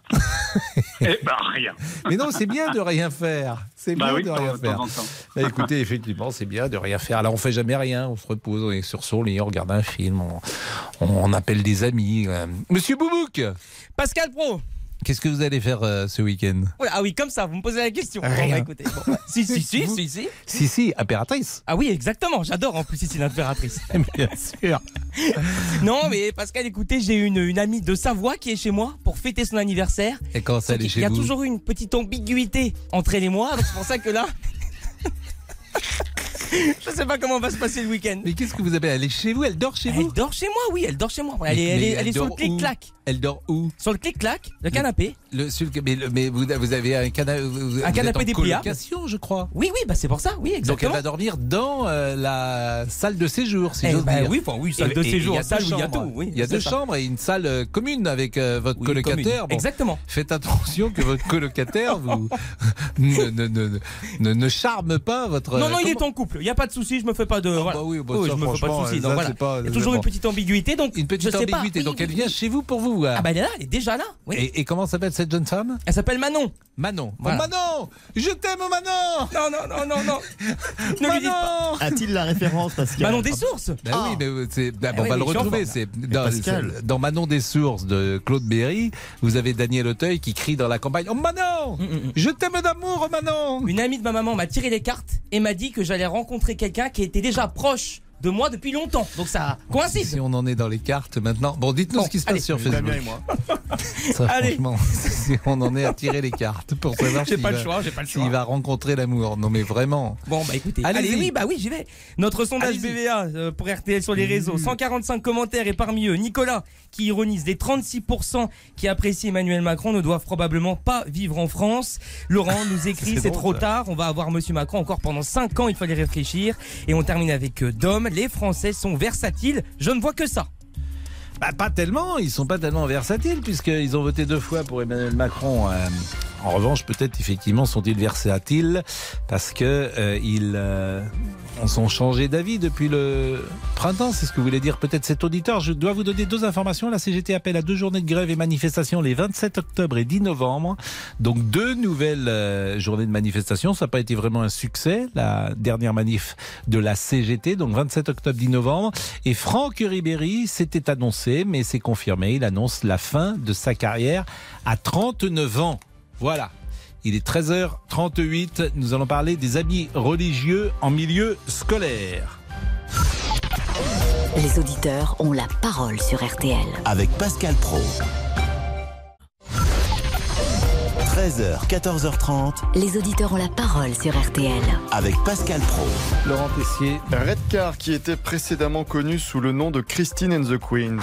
Eh ben, rien. Mais non, c'est bien de rien faire. C'est bah bien oui, de rien faire. Bah, écoutez, effectivement, c'est bien de rien faire. Là, on fait jamais rien. On se repose, on est sur son lit, on regarde un film, on, on appelle des amis. Monsieur Boubouk Pascal Pro Qu'est-ce que vous allez faire euh, ce week-end? Ah oui, comme ça, vous me posez la question. Rien. Bon, bah, écoutez, bon. si, si, si, si, si. Si, si, impératrice. Ah oui, exactement. J'adore en plus ici l'impératrice. Bien sûr. non, mais Pascal, écoutez, j'ai une, une amie de Savoie qui est chez moi pour fêter son anniversaire. Et quand ça, elle est chez Il y a vous? toujours une petite ambiguïté entre elle et moi, donc c'est pour ça que là. Je sais pas comment va se passer le week-end. Mais qu'est-ce que vous avez Elle est chez vous Elle dort chez vous? Elle dort chez moi, oui, elle dort chez moi. Elle est, elle elle est sur le clic-clac. Elle dort où Sur le clic-clac, le canapé. le, sur le- mais, le- mais vous, vous avez un, cana, vous, vous Un canapé dépliable. colocation, je crois. Oui, oui, bah c'est pour ça, oui, Donc elle exactement. va dormir dans euh, la salle de séjour, si Eh j'ose ben dire. oui, enfin, oui, salle Et- de et- et séjour, il y a salle deux où il y a chambres. tout, oui, il y a c'est deux ça. chambres et une salle euh, commune avec euh, votre Oui, colocataire. Exactement. Faites attention que votre colocataire vous ne, ne, ne, ne, ne charme pas votre. Non, non, il est en couple. Il n'y a pas de souci, je me fais pas de. voilà. bah oui, bah ça, je me fais pas de franchement, souci. ça, Donc voilà. c'est pas- Il y a toujours une petite ambiguïté, donc Une petite je sais pas. ambiguïté. Oui, Donc oui, elle vient oui. chez vous pour vous. Hein. Ah bah elle est là, elle est déjà là. Oui. et, et comment s'appelle cette jeune femme? Elle s'appelle Manon. Manon. Voilà. Oh, Manon Je t'aime Manon Non, non, non, non, non. ne lui dites pas. Manon A-t-il la référence, Pascal? Manon des sources. Bah Ah. oui, mais euh, c'est, bah, Ah on oui, va mais le retrouver. C'est dans, Pascal. c'est- dans Manon des sources de Claude Berry. Vous avez Daniel Auteuil qui crie dans la campagne Oh Manon, Mm, mm, mm. je t'aime d'amour, Manon. Une amie de ma maman m'a tiré les cartes et m'a dit que j'allais rencontrer quelqu'un qui était déjà proche de moi depuis longtemps. Donc ça coïncide. Si on en est dans les cartes maintenant. Bon, dites-nous Bon, ce qui se allez. passe sur Facebook. Damien et moi. Ça, Allez. franchement, si on en est à tirer les cartes pour savoir J'ai s'il pas le va- choix, j'ai pas le s'il choix. va rencontrer l'amour. Non, mais vraiment. Bon bah écoutez, allez, oui bah oui j'y vais. Notre sondage. BVA euh, pour RTL sur les réseaux, 145 commentaires et parmi eux Nicolas qui ironise les 36% qui apprécient Emmanuel Macron ne doivent probablement pas vivre en France. Laurent nous écrit C'est trop ça. tard, on va avoir Monsieur Macron encore pendant 5 ans, il fallait réfléchir. Et on termine avec euh, Dom, les Français sont versatiles, je ne vois que ça. Bah, pas tellement, ils sont pas tellement versatiles puisqu'ils ont voté deux fois pour Emmanuel Macron euh, En revanche, peut-être effectivement sont-ils versatiles parce que euh, ils euh, ont changé d'avis depuis le printemps. C'est ce que voulez dire peut-être cet auditeur. Je dois vous donner deux informations. La CGT appelle à deux journées de grève et manifestations les 27 octobre et 10 novembre. Donc deux nouvelles euh, journées de manifestation. Ça n'a pas été vraiment un succès, la dernière manif de la CGT. Donc 27 octobre, 10 novembre. Et Franck Ribéry s'était annoncé, mais c'est confirmé. Il annonce la fin de sa carrière à 39 ans. Voilà. Il est 13h38. Nous allons parler des habits religieux en milieu scolaire. Les auditeurs ont la parole sur RTL. Avec Pascal Pro. 13h, 14h30. Les auditeurs ont la parole sur RTL. Avec Pascal Pro. Laurent Tessier. Redcar, qui était précédemment connu sous le nom de Christine and the Queen.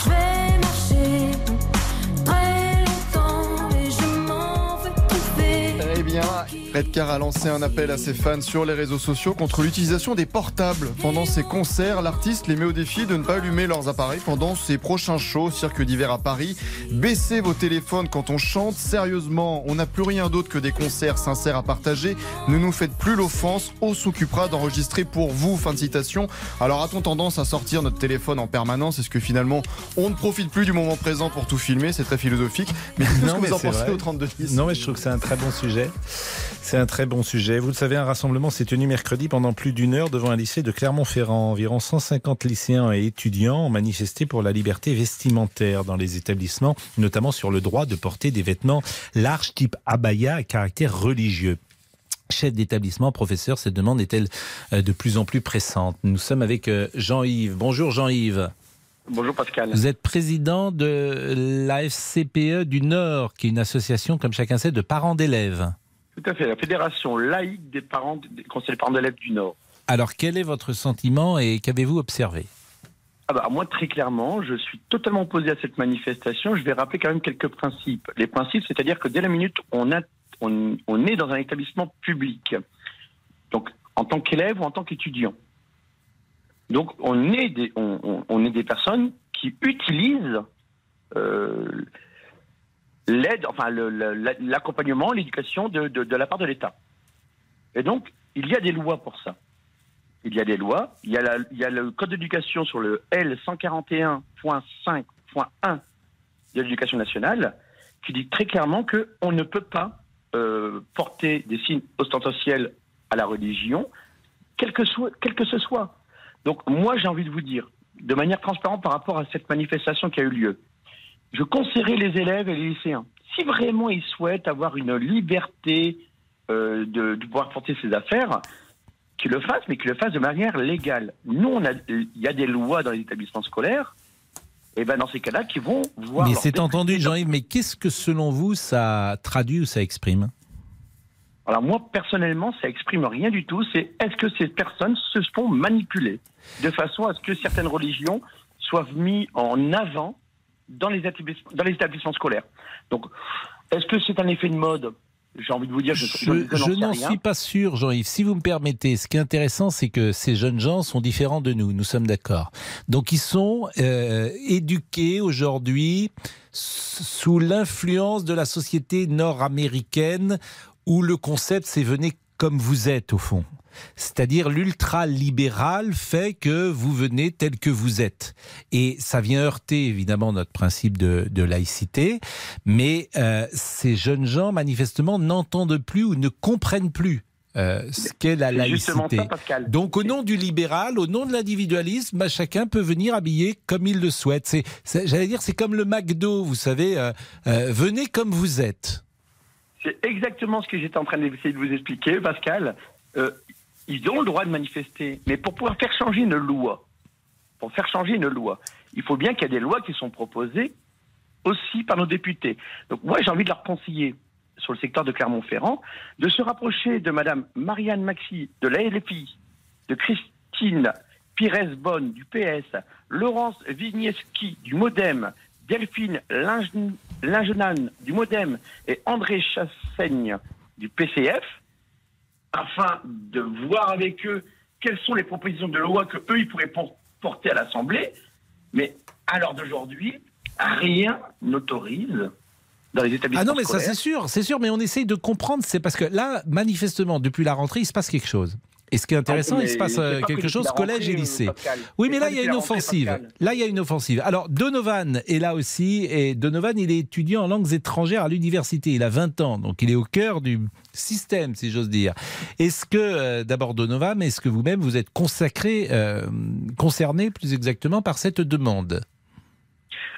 Redcar a lancé un appel à ses fans sur les réseaux sociaux contre l'utilisation des portables. Pendant ses concerts, l'artiste les met au défi de ne pas allumer leurs appareils pendant ses prochains shows, cirque d'hiver à Paris. Baissez vos téléphones quand on chante. Sérieusement, on n'a plus rien d'autre que des concerts sincères à partager. Ne nous faites plus l'offense. On s'occupera d'enregistrer pour vous. Fin de citation. Alors a-t-on tendance à sortir notre téléphone en permanence? Est-ce que finalement, on ne profite plus du moment présent pour tout filmer? C'est très philosophique. Mais qu'est-ce que vous en c'est pensez vrai. au 32 Non, mais je trouve que c'est un très bon sujet. C'est un très bon sujet. Vous le savez, un rassemblement s'est tenu mercredi pendant plus d'une heure devant un lycée de Clermont-Ferrand. Environ 150 lycéens et étudiants ont manifesté pour la liberté vestimentaire dans les établissements, notamment sur le droit de porter des vêtements larges type abaya à caractère religieux. Chef d'établissement, professeur, cette demande est-elle euh, de plus en plus pressante? Nous sommes avec euh, Jean-Yves. Bonjour Jean-Yves. Bonjour Pascal. Vous êtes président de la FCPE du Nord, qui est une association, comme chacun sait, de parents d'élèves. Tout à fait, la Fédération laïque des parents des conseils des parents d'élèves du Nord. Alors, quel est votre sentiment et qu'avez-vous observé? Ah bah, moi, très clairement, je suis totalement opposé à cette manifestation. Je vais rappeler quand même quelques principes. Les principes, c'est-à-dire que dès la minute on, a, on, on est dans un établissement public, donc en tant qu'élève ou en tant qu'étudiant, donc on est des, on, on- on est des personnes qui utilisent euh, l'aide, enfin l'accompagnement, l'éducation de, de- de la part de l'État. Et donc, il y a des lois pour ça. Il y a des lois. Il y a, la- il y a le code d'éducation sur le L141.5.1 de l'éducation nationale qui dit très clairement qu'on ne peut pas euh, porter des signes ostentatiels à la religion, quel que, soit, quel que ce soit. Donc moi, j'ai envie de vous dire, de manière transparente par rapport à cette manifestation qui a eu lieu, je conseillerais les élèves et les lycéens, si vraiment ils souhaitent avoir une liberté euh, de, de pouvoir porter ses affaires, qu'ils le fassent, mais qu'ils le fassent de manière légale. Nous, on a- il y a des lois dans les établissements scolaires, et ben dans ces cas-là, qui vont voir. Mais c'est entendu, Jean-Yves, mais qu'est-ce que selon vous ça traduit ou ça exprime? Alors moi, personnellement, ça exprime rien du tout. C'est est-ce que ces personnes se font manipuler de façon à ce que certaines religions soient mises en avant dans les établissements, dans les établissements scolaires. Donc, est-ce que c'est un effet de mode? J'ai envie de vous dire, je, Je, je je n'en suis pas sûr, Jean-Yves. Si vous me permettez, ce qui est intéressant, c'est que ces jeunes gens sont différents de nous. Nous sommes d'accord. Donc, ils sont euh, éduqués aujourd'hui sous l'influence de la société nord-américaine où le concept, c'est venez comme vous êtes, au fond. C'est-à-dire l'ultra-libéral fait que vous venez tel que vous êtes. Et ça vient heurter évidemment notre principe de, de laïcité, mais euh, ces jeunes gens manifestement n'entendent plus ou ne comprennent plus. euh, ce qu'est la laïcité. ça. Donc, au nom du libéral, au nom de l'individualisme, bah, chacun peut venir habiller comme il le souhaite. C'est, c'est- j'allais dire, c'est comme le McDo, vous savez. euh, euh, venez comme vous êtes. C'est exactement ce que j'étais en train d'essayer de vous expliquer, Pascal. Ils ont le droit de manifester, mais pour pouvoir faire changer une loi, pour faire changer une loi, il faut bien qu'il y ait des lois qui sont proposées aussi par nos députés. Donc moi, j'ai envie de leur conseiller sur le secteur de Clermont-Ferrand de se rapprocher de Madame Marianne Maxi de la LFI, de Christine Pires-Bonne du PS, Laurence Vignieski du MoDem, Delphine Linge- Lingenan du MoDem et André Chassaigne du PCF, afin de voir avec eux quelles sont les propositions de loi que eux ils pourraient por- porter à l'Assemblée. Mais à l'heure d'aujourd'hui, rien n'autorise dans les établissements Ah non, mais ça c'est sûr, c'est sûr, mais on essaye de comprendre. C'est parce que là, manifestement, depuis la rentrée, il se passe quelque chose. Et ce qui est intéressant, Ah, il se passe euh, quelque que chose collège et rentrée, lycée. Pascal. Oui, mais là, il y a une offensive. Pascal. Là, il y a une offensive. Alors, Donovan est là aussi. Et Donovan, il est étudiant en langues étrangères à l'université. Il a 20 ans. Donc, il est au cœur du système, si j'ose dire. Est-ce que, euh, d'abord, Donovan, est-ce que vous-même, vous êtes consacré, euh, concerné plus exactement par cette demande?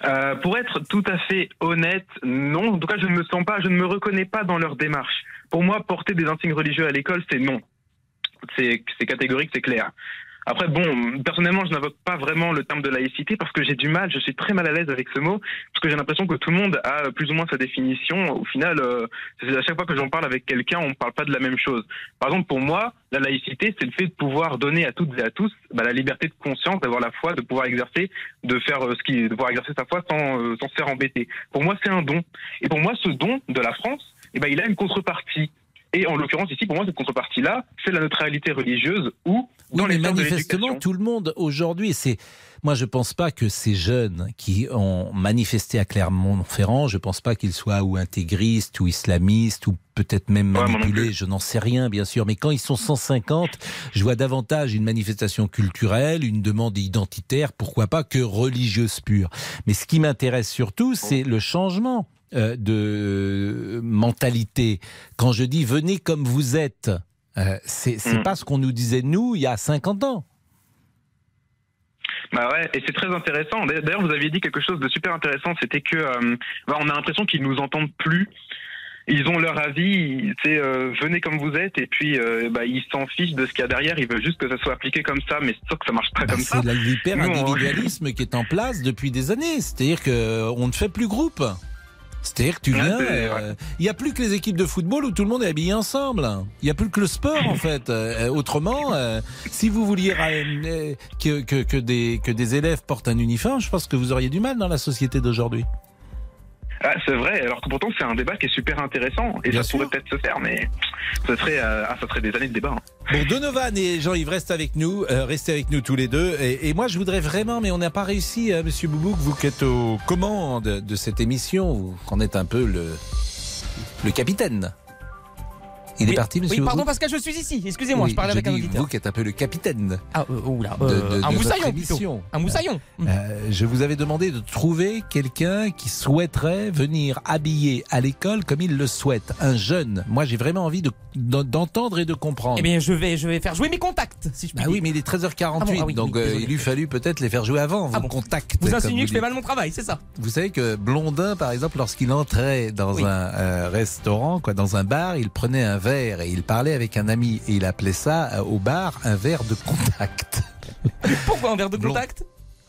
Euh, pour être tout à fait honnête, non. En tout cas, je ne me sens pas, je ne me reconnais pas dans leur démarche. Pour moi, porter des insignes religieux à l'école, c'est non. C'est c'est catégorique, c'est clair. Après, bon, personnellement, je n'invoque pas vraiment le terme de laïcité parce que j'ai du mal, je suis très mal à l'aise avec ce mot, parce que j'ai l'impression que tout le monde a plus ou moins sa définition. Au final, euh, à chaque fois que j'en parle avec quelqu'un, on ne parle pas de la même chose. Par exemple, pour moi, la laïcité, c'est le fait de pouvoir donner à toutes et à tous bah, la liberté de conscience, d'avoir la foi, de pouvoir exercer, de faire euh, ce qui, de pouvoir exercer sa foi sans, euh, sans se faire embêter. Pour moi, c'est un don. Et pour moi, ce don de la France, eh ben, il a une contrepartie. Et en l'occurrence ici, pour moi, cette contrepartie-là, c'est la neutralité religieuse ou dans Oui, les mais de manifestement, l'éducation. tout le monde aujourd'hui, c'est. Moi, je pense pas que ces jeunes qui ont manifesté à Clermont-Ferrand, je pense pas qu'ils soient ou intégristes ou islamistes ou peut-être même manipulés, je n'en sais rien, bien sûr. Mais quand ils sont 150, je vois davantage une manifestation culturelle, une demande identitaire, pourquoi pas que religieuse pure. Mais ce qui m'intéresse surtout, c'est le changement euh, de mentalité. Quand je dis venez comme vous êtes, euh, c'est c'est Mm. pas ce qu'on nous disait nous il y a 50 ans. Bah ouais, et c'est très intéressant. D'ailleurs, vous aviez dit quelque chose de super intéressant, c'était que euh, bah, on a l'impression qu'ils nous entendent plus. Ils ont leur avis, c'est euh, venez comme vous êtes, et puis euh, bah, ils s'en fichent de ce qu'il y a derrière. Ils veulent juste que ça soit appliqué comme ça, mais c'est sûr que ça marche pas comme ça. Bah, C'est l'hyper-individualisme Nous, qui est en place depuis des années. C'est-à-dire qu'on ne fait plus groupe. C'est-à-dire que tu Ouais, viens, euh, il n'y a plus que les équipes de football où tout le monde est habillé ensemble. Il n'y a plus que le sport en fait. Euh, autrement, euh, si vous vouliez que, que, que, des, que des élèves portent un uniforme, je pense que vous auriez du mal dans la société d'aujourd'hui. Ah, c'est vrai, alors que pourtant c'est un débat qui est super intéressant, et Bien ça pourrait peut-être se faire, mais ça serait, euh, ah, ça serait des années de débat. hein. Bon, Donovan et Jean-Yves restent avec nous, euh, restez avec nous tous les deux. Et, et moi, je voudrais vraiment, mais on n'a pas réussi, euh, Monsieur Boubouk, vous qui êtes aux commandes de cette émission, vous qu'on êtes un peu le, le capitaine. Il est parti, Monsieur Oui, pardon, Boubouk Pascal, je suis ici. Excusez-moi, Oui, je parlais avec un auditeur. Vous qui êtes un peu le capitaine. Ah, euh, oula, de- euh, de- de un votre moussaillon plutôt. Un moussaillon. Euh, je vous avais demandé de trouver quelqu'un qui souhaiterait venir habiller à l'école comme il le souhaite. Un jeune. Moi, j'ai vraiment envie de- d'entendre et de comprendre. Eh bien, je vais, je vais faire jouer mes contacts, si je puis Ah oui, mais il est 13h48, Ah bon, ah oui, donc oui, il lui fallut peut-être les faire jouer avant, vos Ah bon. contacts. Vous insinuez que je fais mal mon travail, c'est ça? Vous savez que Blondin, par exemple, lorsqu'il entrait dans un restaurant, quoi, dans un bar, il prenait un verre et il parlait avec un ami et il appelait ça euh, au bar un verre de contact. Pourquoi un verre de contact?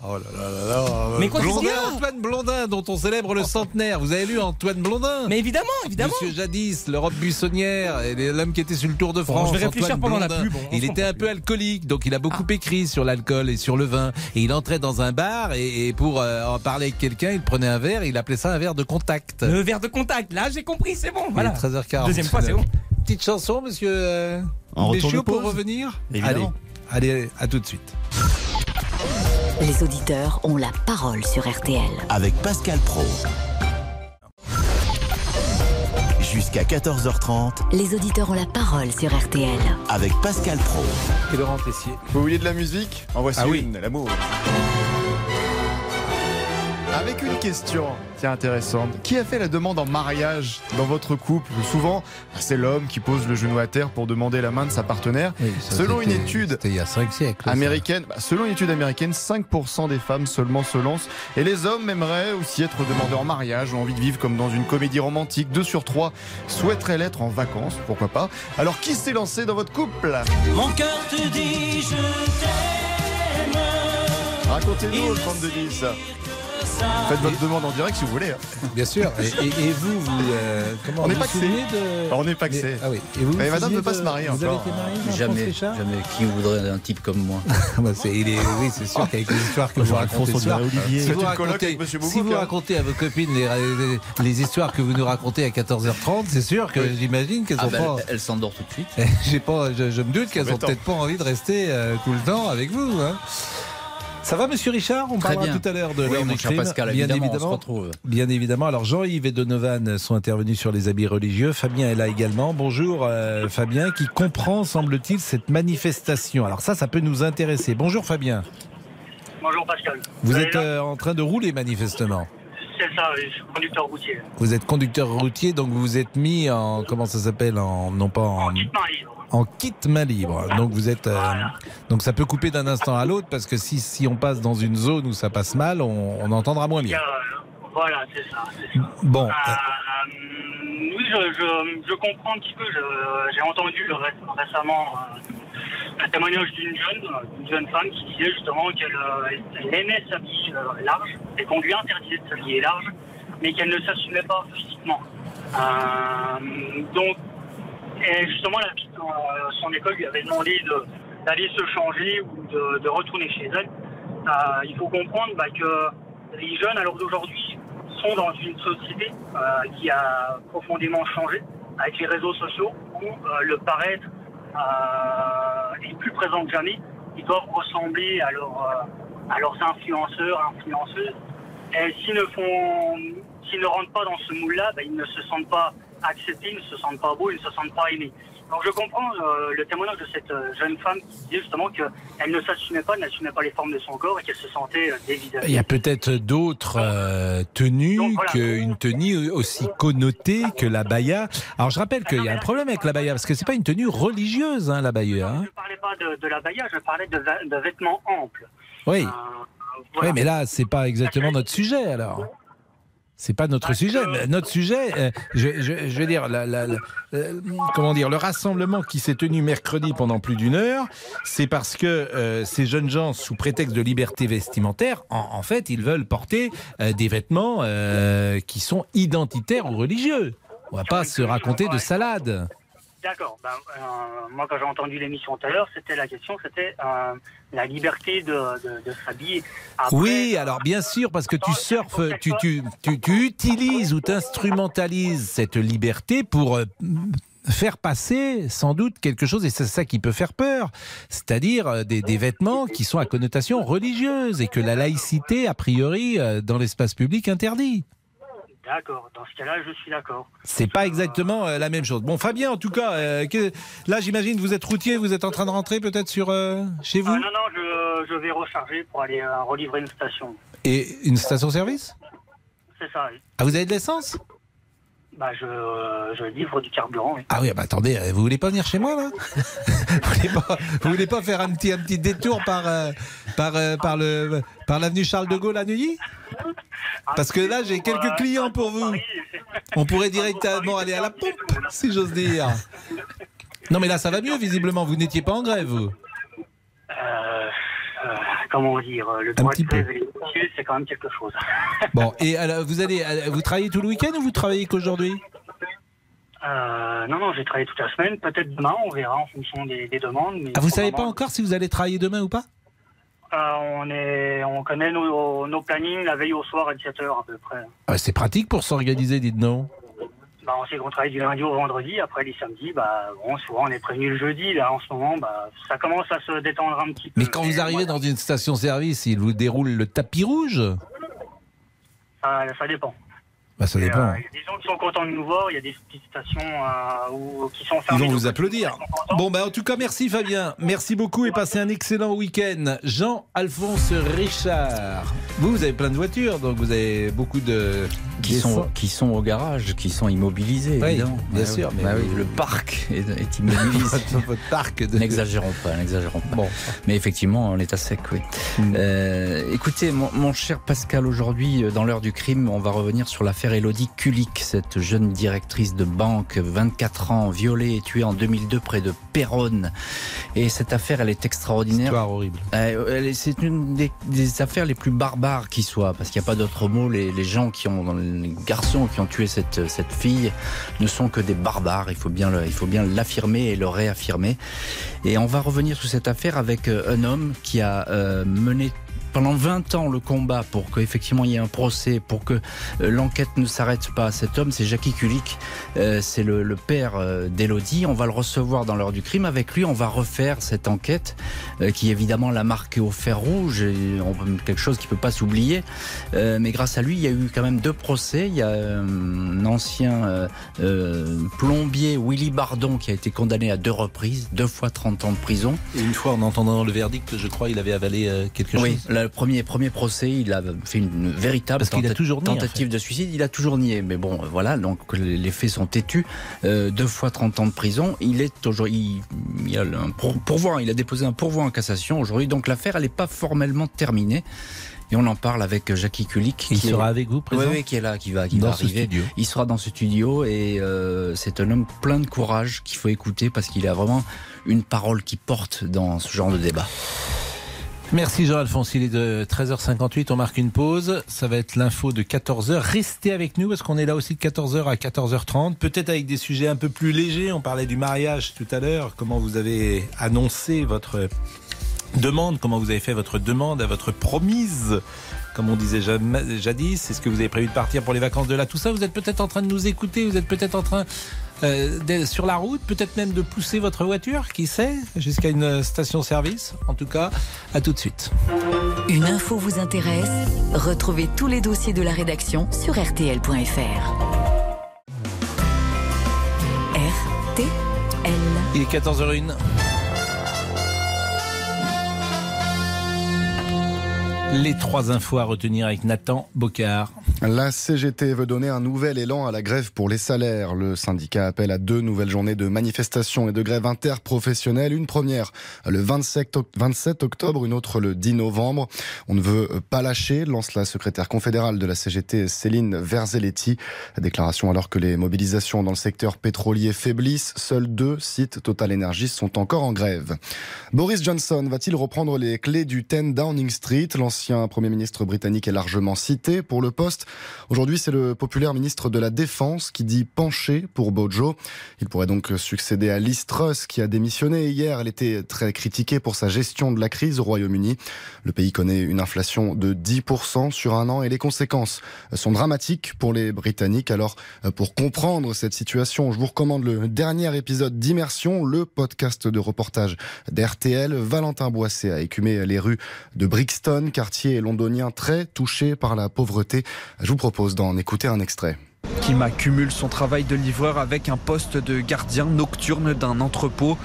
Oh là là là là. Mais quoi, Blondin, Antoine Blondin, dont on célèbre le centenaire. Vous avez lu Antoine Blondin? Mais évidemment, évidemment. Monsieur Jadis, l'Europe buissonnière, et l'homme qui était sur le Tour de Bon, France. je vais réfléchir Antoine pendant la pub, Il était un peu alcoolique, donc il a beaucoup écrit sur l'alcool et sur le vin. Et il entrait dans un bar et, et pour euh, en parler avec quelqu'un, il prenait un verre et il appelait ça un verre de contact. Le verre de contact, là, j'ai compris, c'est bon. Voilà. Il est 13h40. Deuxième fois, c'est bon. Petite chanson, monsieur euh, En retour de pour revenir? Évidemment. Allez, allez, à tout de suite. Les auditeurs ont la parole sur RTL. Avec Pascal Pro. Jusqu'à 14h30 Les auditeurs ont la parole sur RTL. avec Pascal Pro. Et Laurent Tessier. Vous vouliez de la musique? En voici Ah oui. l'amour. Avec une question, tiens intéressante. Qui a fait la demande en mariage dans votre couple? Souvent, bah, c'est l'homme qui pose le genou à terre pour demander la main de sa partenaire. ça, selon une étude C'était il y a 5 siècles. ça. américaine, bah, selon une étude américaine, 5% des femmes seulement se lancent. Et les hommes aimeraient aussi être demandés en mariage, ont envie de vivre comme dans une comédie romantique. 2 sur 3 souhaiteraient l'être en vacances, pourquoi pas. Alors qui s'est lancé dans votre couple? Mon cœur te dit je t'aime. Racontez-nous au 3210. Faites votre demande en direct si vous voulez. hein. Bien sûr. Et, et- et vous, vous euh, comment On n'est pas souvenez de... On n'est pas que. Ah oui. Et vous, Mais vous madame ne veut pas de- se marier Vous avez encore. été marié, Jamais, jamais. Qui voudrait un type comme moi Bah, c'est- il est- oui, c'est sûr qu'avec les histoires que vous racontez soir, Olivier. si vous, racontez, si vous hein. racontez à vos copines les, les- les histoires que vous nous racontez à 14h30, c'est sûr que j'imagine qu'elles Ah sont ben, pas. elle, elle s'endort tout de suite. J'ai pas, je, je me doute qu'elles ont peut-être pas envie de rester euh, tout le temps avec vous. Hein. Ça va, monsieur Richard? On Très parlera bien. tout à l'heure de Oui, l'heure mon du cher crime. Pascal, bien évidemment, on se retrouve. Bien évidemment. Alors, Jean-Yves et Donovan sont intervenus sur les habits religieux. Fabien est là également. Bonjour, euh, Fabien, qui comprend, semble-t-il, cette manifestation. Alors, ça, ça peut nous intéresser. Bonjour, Fabien. Bonjour Pascal. Vous allez êtes euh, en train de rouler, manifestement. C'est ça, oui, je suis conducteur routier. Vous êtes conducteur routier, donc vous vous êtes mis en. Comment ça s'appelle En. Non pas en. Main libre. En kit main libre. Donc vous êtes. euh, donc ça peut couper d'un instant à l'autre parce que si, si on passe dans une zone où ça passe mal, on, on entendra moins bien. euh, Voilà, c'est ça. Bon. Euh, oui, je, je, je comprends un petit peu. J'ai entendu ré- récemment euh, un témoignage d'une jeune, jeune femme qui disait justement qu'elle euh, elle aimait s'habiller euh, large et qu'on lui interdisait de s'habiller large, mais qu'elle ne s'assumait pas physiquement. Euh, donc, et justement, la, euh, son école lui avait demandé de- d'aller se changer ou de, retourner chez elle. Euh, il faut comprendre bah, que les jeunes, à l'heure d'aujourd'hui, sont dans une société euh, qui a profondément changé avec les réseaux sociaux où euh, le paraître est plus présent que jamais. Ils doivent ressembler à leurs influenceurs, influenceuses. Et s'ils ne font, s'ils ne rentrent pas dans ce moule-là, bah, ils ne se sentent pas acceptés, ils ne se sentent pas beaux, ils ne se sentent pas aimés. Donc je comprends euh, le témoignage de cette euh, jeune femme qui disait justement qu'elle ne s'assumait pas, n'assumait pas les formes de son corps et qu'elle se sentait euh, dévisagée. Il y a peut-être d'autres euh, tenues qu'une tenue aussi connotée que la baya. Alors je rappelle qu'il y a un problème avec la baya parce que c'est pas une tenue religieuse, hein, la baya. hein. Je ne parlais pas de, de la baya, je parlais de, vêtements amples. Oui. voilà. Oui, mais là, c'est pas exactement notre sujet alors. C'est pas notre sujet. Mais Notre sujet, euh, je, je- je veux dire, la- la- la- euh, comment dire, le rassemblement qui s'est tenu mercredi pendant plus d'une heure, c'est parce que euh, ces jeunes gens, sous prétexte de liberté vestimentaire, en, en fait, ils veulent porter euh, des vêtements euh, qui sont identitaires ou religieux. On va pas se raconter de salade. D'accord. Ben, euh, moi, quand j'ai entendu l'émission tout à l'heure, c'était la question, c'était euh, la liberté de, de, de s'habiller. Oui, alors bien sûr, parce que tu surfes, tu, tu, tu, tu utilises ou t'instrumentalises cette liberté pour euh, faire passer sans doute quelque chose, et c'est ça qui peut faire peur, c'est-à-dire des, des vêtements qui sont à connotation religieuse et que la laïcité, a priori, dans l'espace public, interdit. D'accord. Dans ce cas-là, je suis d'accord. C'est pas exactement euh, la même chose. Bon, Fabien, en tout cas, euh, que- là, j'imagine, vous êtes routier, vous êtes en train de rentrer peut-être sur euh, chez vous Ah, non, non, je, je vais recharger pour aller relivrer une station. et une station-service? C'est ça, oui. Ah, vous avez de l'essence? Bah, je, euh, je livre du carburant, oui. Ah oui, bah attendez, euh, vous voulez pas venir chez moi là vous, voulez pas, vous voulez pas faire un petit, un petit détour par, euh, par, euh, par, le, par l'avenue Charles de Gaulle à Neuilly Parce que là, j'ai quelques clients pour vous. On pourrait directement aller à la pompe, si j'ose dire. Non, mais là, ça va mieux, visiblement. Vous n'étiez pas en grève, vous. Euh, comment dire, le de grève et c'est quand même quelque chose. Bon, et alors, vous allez, euh, vous travaillez tout le week-end ou vous travaillez qu'aujourd'hui? Euh, non, non, j'ai travaillé toute la semaine. Peut-être demain, on verra en fonction des, des demandes. Mais Ah, vous pour savez pas encore si vous allez travailler demain ou pas? Euh, on, est, on connaît nos, nos plannings la veille au soir à 17h à peu près. Ah, C'est pratique pour s'organiser, dites non. Bah, on sait qu'on travaille du lundi au vendredi. Après, les samedis, bah, bon, souvent on est prévenu le jeudi. Là, en ce moment, bah, ça commence à se détendre un petit peu. Mais quand vous arrivez dans une station-service, ils vous déroulent le tapis rouge? Ça, ça dépend. Bah, ça dépend. euh, Il y a des gens qui sont contents de nous voir. Il y a des petites stations euh, où- qui sont Ils fermées. vont vous applaudir. Bon, bah, en tout cas, merci Fabien. Merci beaucoup et passez un excellent week-end. Jean-Alphonse Richard. Vous, vous avez plein de voitures, donc vous avez beaucoup de. Qui sont, qui sont au garage, qui sont immobilisés, Oui, évidemment. bien Bah sûr, mais Bah oui, le parc est, est immobilisé. Votre parc de- N'exagérons pas, n'exagérons pas. Mais effectivement, on est à sec, oui. Mm. Euh, écoutez, mon, mon cher Pascal, aujourd'hui, euh, dans l'heure du crime, on va revenir sur l'affaire Elodie Kulik, cette jeune directrice de banque, 24 ans, violée et tuée en 2002 près de Péronne. Et cette affaire, elle est extraordinaire. Histoire horrible. Euh, c'est une des, des affaires les plus barbares qui soient, parce qu'il n'y a pas d'autre mot. Les, les gens qui ont, les garçons qui ont tué cette, cette fille ne sont que des barbares. Il faut bien le, il faut bien l'affirmer et le réaffirmer. Et on va revenir sur cette affaire avec euh, un homme qui a euh, mené pendant 20 ans le combat pour qu'effectivement il y ait un procès, pour que euh, l'enquête ne s'arrête pas. Cet homme, c'est Jackie Kulik, euh, c'est le, le père euh, d'Elodie. On va le recevoir dans l'heure du crime. Avec lui, on va refaire cette enquête euh, qui évidemment l'a marqué au fer rouge, et quelque chose qui peut pas s'oublier. Euh, mais grâce à lui, il y a eu quand même deux procès. Il y a euh, un ancien plombier, Willy Bardon, qui a été condamné à deux reprises, deux fois 30 ans de prison. Et une fois, en entendant le verdict, je crois, il avait avalé euh, quelque Oui, chose. Le premier, premier procès, il a fait une véritable Parce qu'il a tenta- toujours nié, en tentative de suicide. Il a toujours nié. Mais bon, euh, voilà, donc les faits sont têtus. Euh, deux fois 30 ans de prison. Il est aujourd'hui, il, il a un pour- pourvoi, il a déposé un pourvoi en cassation aujourd'hui. Donc l'affaire, elle n'est pas formellement terminée. Et on en parle avec Jackie Kulik. Il qui sera est- avec vous, présent Oui, oui, qui est là, qui va, qui Dans va arriver. studio. Il sera dans ce studio et euh, c'est un homme plein de courage qu'il faut écouter parce qu'il a vraiment une parole qui porte dans ce genre de débat. Merci Jean-Alphonse, il est de 13h58, on marque une pause, ça va être l'info de 14h. Restez avec nous parce qu'on est là aussi de 14h à 14h30, peut-être avec des sujets un peu plus légers, on parlait du mariage tout à l'heure, comment vous avez annoncé votre demande, comment vous avez fait votre demande à votre promise? Comme on disait jadis, est-ce que vous avez prévu de partir pour les vacances de là. Tout ça, vous êtes peut-être en train de nous écouter, vous êtes peut-être en train euh, sur la route, peut-être même de pousser votre voiture, qui sait, jusqu'à une station-service. En tout cas, à tout de suite. Une info vous intéresse? Retrouvez tous les dossiers de la rédaction sur rtl.fr. RTL. Il est 14h01. Les trois infos à retenir avec Nathan Bocard. La CGT veut donner un nouvel élan à la grève pour les salaires. Le syndicat appelle à deux nouvelles journées de manifestations et de grève interprofessionnelle. Une première le 27 oc- 27 octobre, une autre le 10 novembre. On ne veut pas lâcher, lance la secrétaire confédérale de la CGT Céline Verzelletti. Déclaration alors que les mobilisations dans le secteur pétrolier faiblissent. Seuls deux sites Total Energy sont encore en grève. Boris Johnson va-t-il reprendre les clés du 10 Downing Street? Premier ministre britannique est largement cité pour le poste. Aujourd'hui, c'est le populaire ministre de la Défense qui dit pencher pour Bojo. Il pourrait donc succéder à Liz Truss qui a démissionné hier. Elle était très critiquée pour sa gestion de la crise au Royaume-Uni. Le pays connaît une inflation de 10% sur un an et les conséquences sont dramatiques pour les Britanniques. Alors, pour comprendre cette situation, je vous recommande le dernier épisode d'Immersion, le podcast de reportage d'RTL. Valentin Boisset a écumé les rues de Brixton, quartier londonien très touché par la pauvreté. Je vous propose d'en écouter un extrait. Kima cumule son travail de livreur avec un poste de gardien nocturne d'un entrepôt.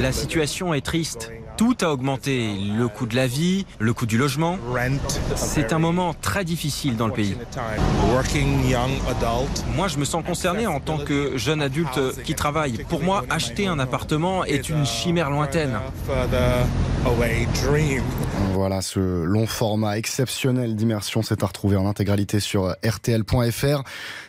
La situation est triste. Tout a augmenté. Le coût de la vie, le coût du logement. C'est un moment très difficile dans le pays. Moi, je me sens concerné en tant que jeune adulte qui travaille. Pour moi, acheter un appartement est une chimère lointaine. Voilà, ce long format exceptionnel d'immersion, c'est à retrouver en intégralité sur rtl.fr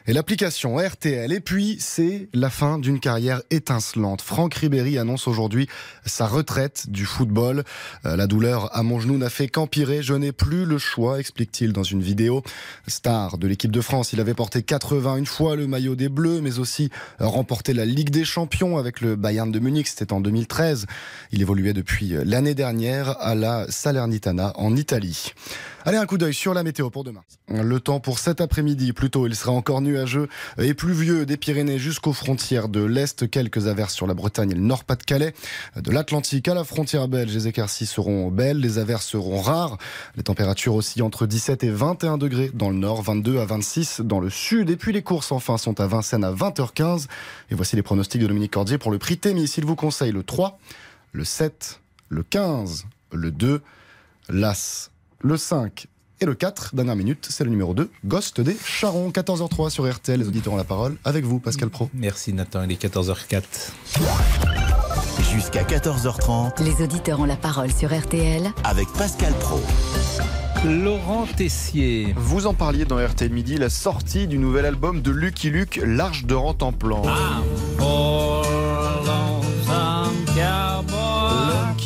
et l'application RTL. Et puis, c'est la fin d'une carrière étincelante. Franck Ribéry annonce aujourd'hui sa retraite du football. Euh, la douleur à mon genou n'a fait qu'empirer. Je n'ai plus le choix, explique-t-il dans une vidéo. Star de l'équipe de France, il avait porté 81 fois le maillot des Bleus, mais aussi euh, remporté la Ligue des Champions avec le Bayern de Munich. C'était en 2013. Il évoluait depuis l'année dernière à la Salernitana en Italie. Allez, un coup d'œil sur la météo pour demain. Le temps pour cet après-midi, plutôt, il sera encore nuageux et pluvieux des Pyrénées jusqu'aux frontières de l'Est. Quelques averses sur la Bretagne et le Nord-Pas-de-Calais. De l'Atlantique à la frontière belge, les éclaircies seront belles, les averses seront rares. Les températures aussi entre 17 et 21 degrés dans le Nord, 22 à 26 dans le Sud. Et puis les courses, enfin, sont à Vincennes à 20h15. Et voici les pronostics de Dominique Cordier pour le prix Témis. S'il vous conseille le 3, le 7, le 15, le 2, l'As, le 5 et le 4. Dernière minute, c'est le numéro 2, Ghost des Charons. 14h03 sur RTL, les auditeurs ont la parole. Avec vous, Pascal Pro. Merci Nathan, il est 14h04. Jusqu'à 14h30 Les auditeurs ont la parole sur RTL avec Pascal Pro. Laurent Tessier. Vous en parliez dans RTL Midi, la sortie du nouvel album de Lucky Luke, L'Arche de Rantanplan. L'homme qui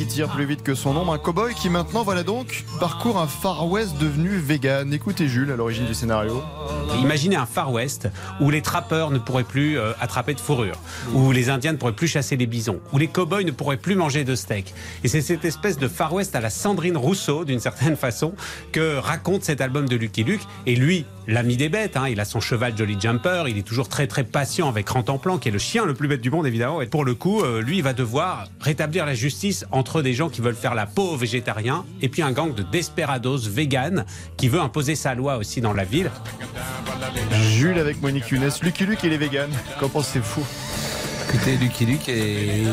plus vite que son ombre. Un cowboy qui maintenant, voilà donc, parcourt un Far West devenu vegan. Écoutez Jules à l'origine du scénario. Imaginez un Far West où les trappeurs ne pourraient plus euh, attraper de fourrure, où les Indiens ne pourraient plus chasser les bisons, où les cow-boys ne pourraient plus manger de steak. Et c'est cette espèce de Far West à la Sandrine Rousseau, d'une certaine façon, que raconte cet album de Lucky Luke. Et lui, l'ami des bêtes, hein, il a son cheval Jolly Jumper, il est toujours très très patient avec Rantanplan, qui est le chien le plus bête du monde évidemment. Et pour le coup, euh, lui, il va devoir rétablir la justice entre des gens qui veulent faire la peau aux végétariens et puis un gang de desperados véganes qui veut imposer sa loi aussi dans la ville. Jules avec Monique Younes. Lucky Luke et les véganes. Qu'en pensez-vous? Écoutez, Lucky Luke est.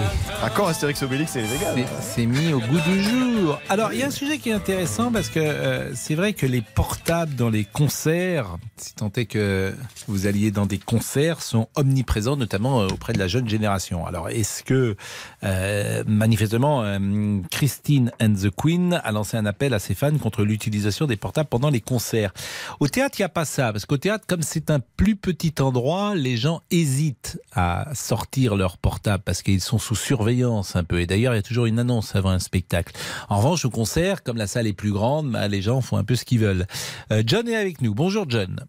À quand Astérix Obélix et les véganes C'est mis au goût du jour. Alors, il y a un sujet qui est intéressant parce que euh, c'est vrai que les portables dans les concerts, si tant est que vous alliez dans des concerts, sont omniprésents, notamment euh, auprès de la jeune génération. Alors, est-ce que, euh, manifestement, euh, Christine and the Queen a lancé un appel à ses fans contre l'utilisation des portables pendant les concerts? Au théâtre, il n'y a pas ça, parce qu'au théâtre, comme c'est un plus petit endroit, les gens hésitent à sortir leur portable parce qu'ils sont sous surveillance un peu. Et d'ailleurs, il y a toujours une annonce avant un spectacle. En revanche, au concert, comme la salle est plus grande, bah, les gens font un peu ce qu'ils veulent. Euh, John est avec nous. Bonjour John.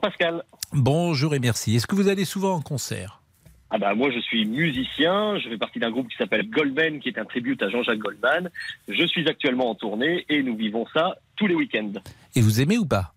Pascal. Bonjour et merci. Est-ce que vous allez souvent en concert? Ah bah moi je suis musicien, je fais partie d'un groupe qui s'appelle Goldman, qui est un tribute à Jean-Jacques Goldman. Je suis actuellement en tournée et nous vivons ça tous les week-ends. Et vous aimez ou pas?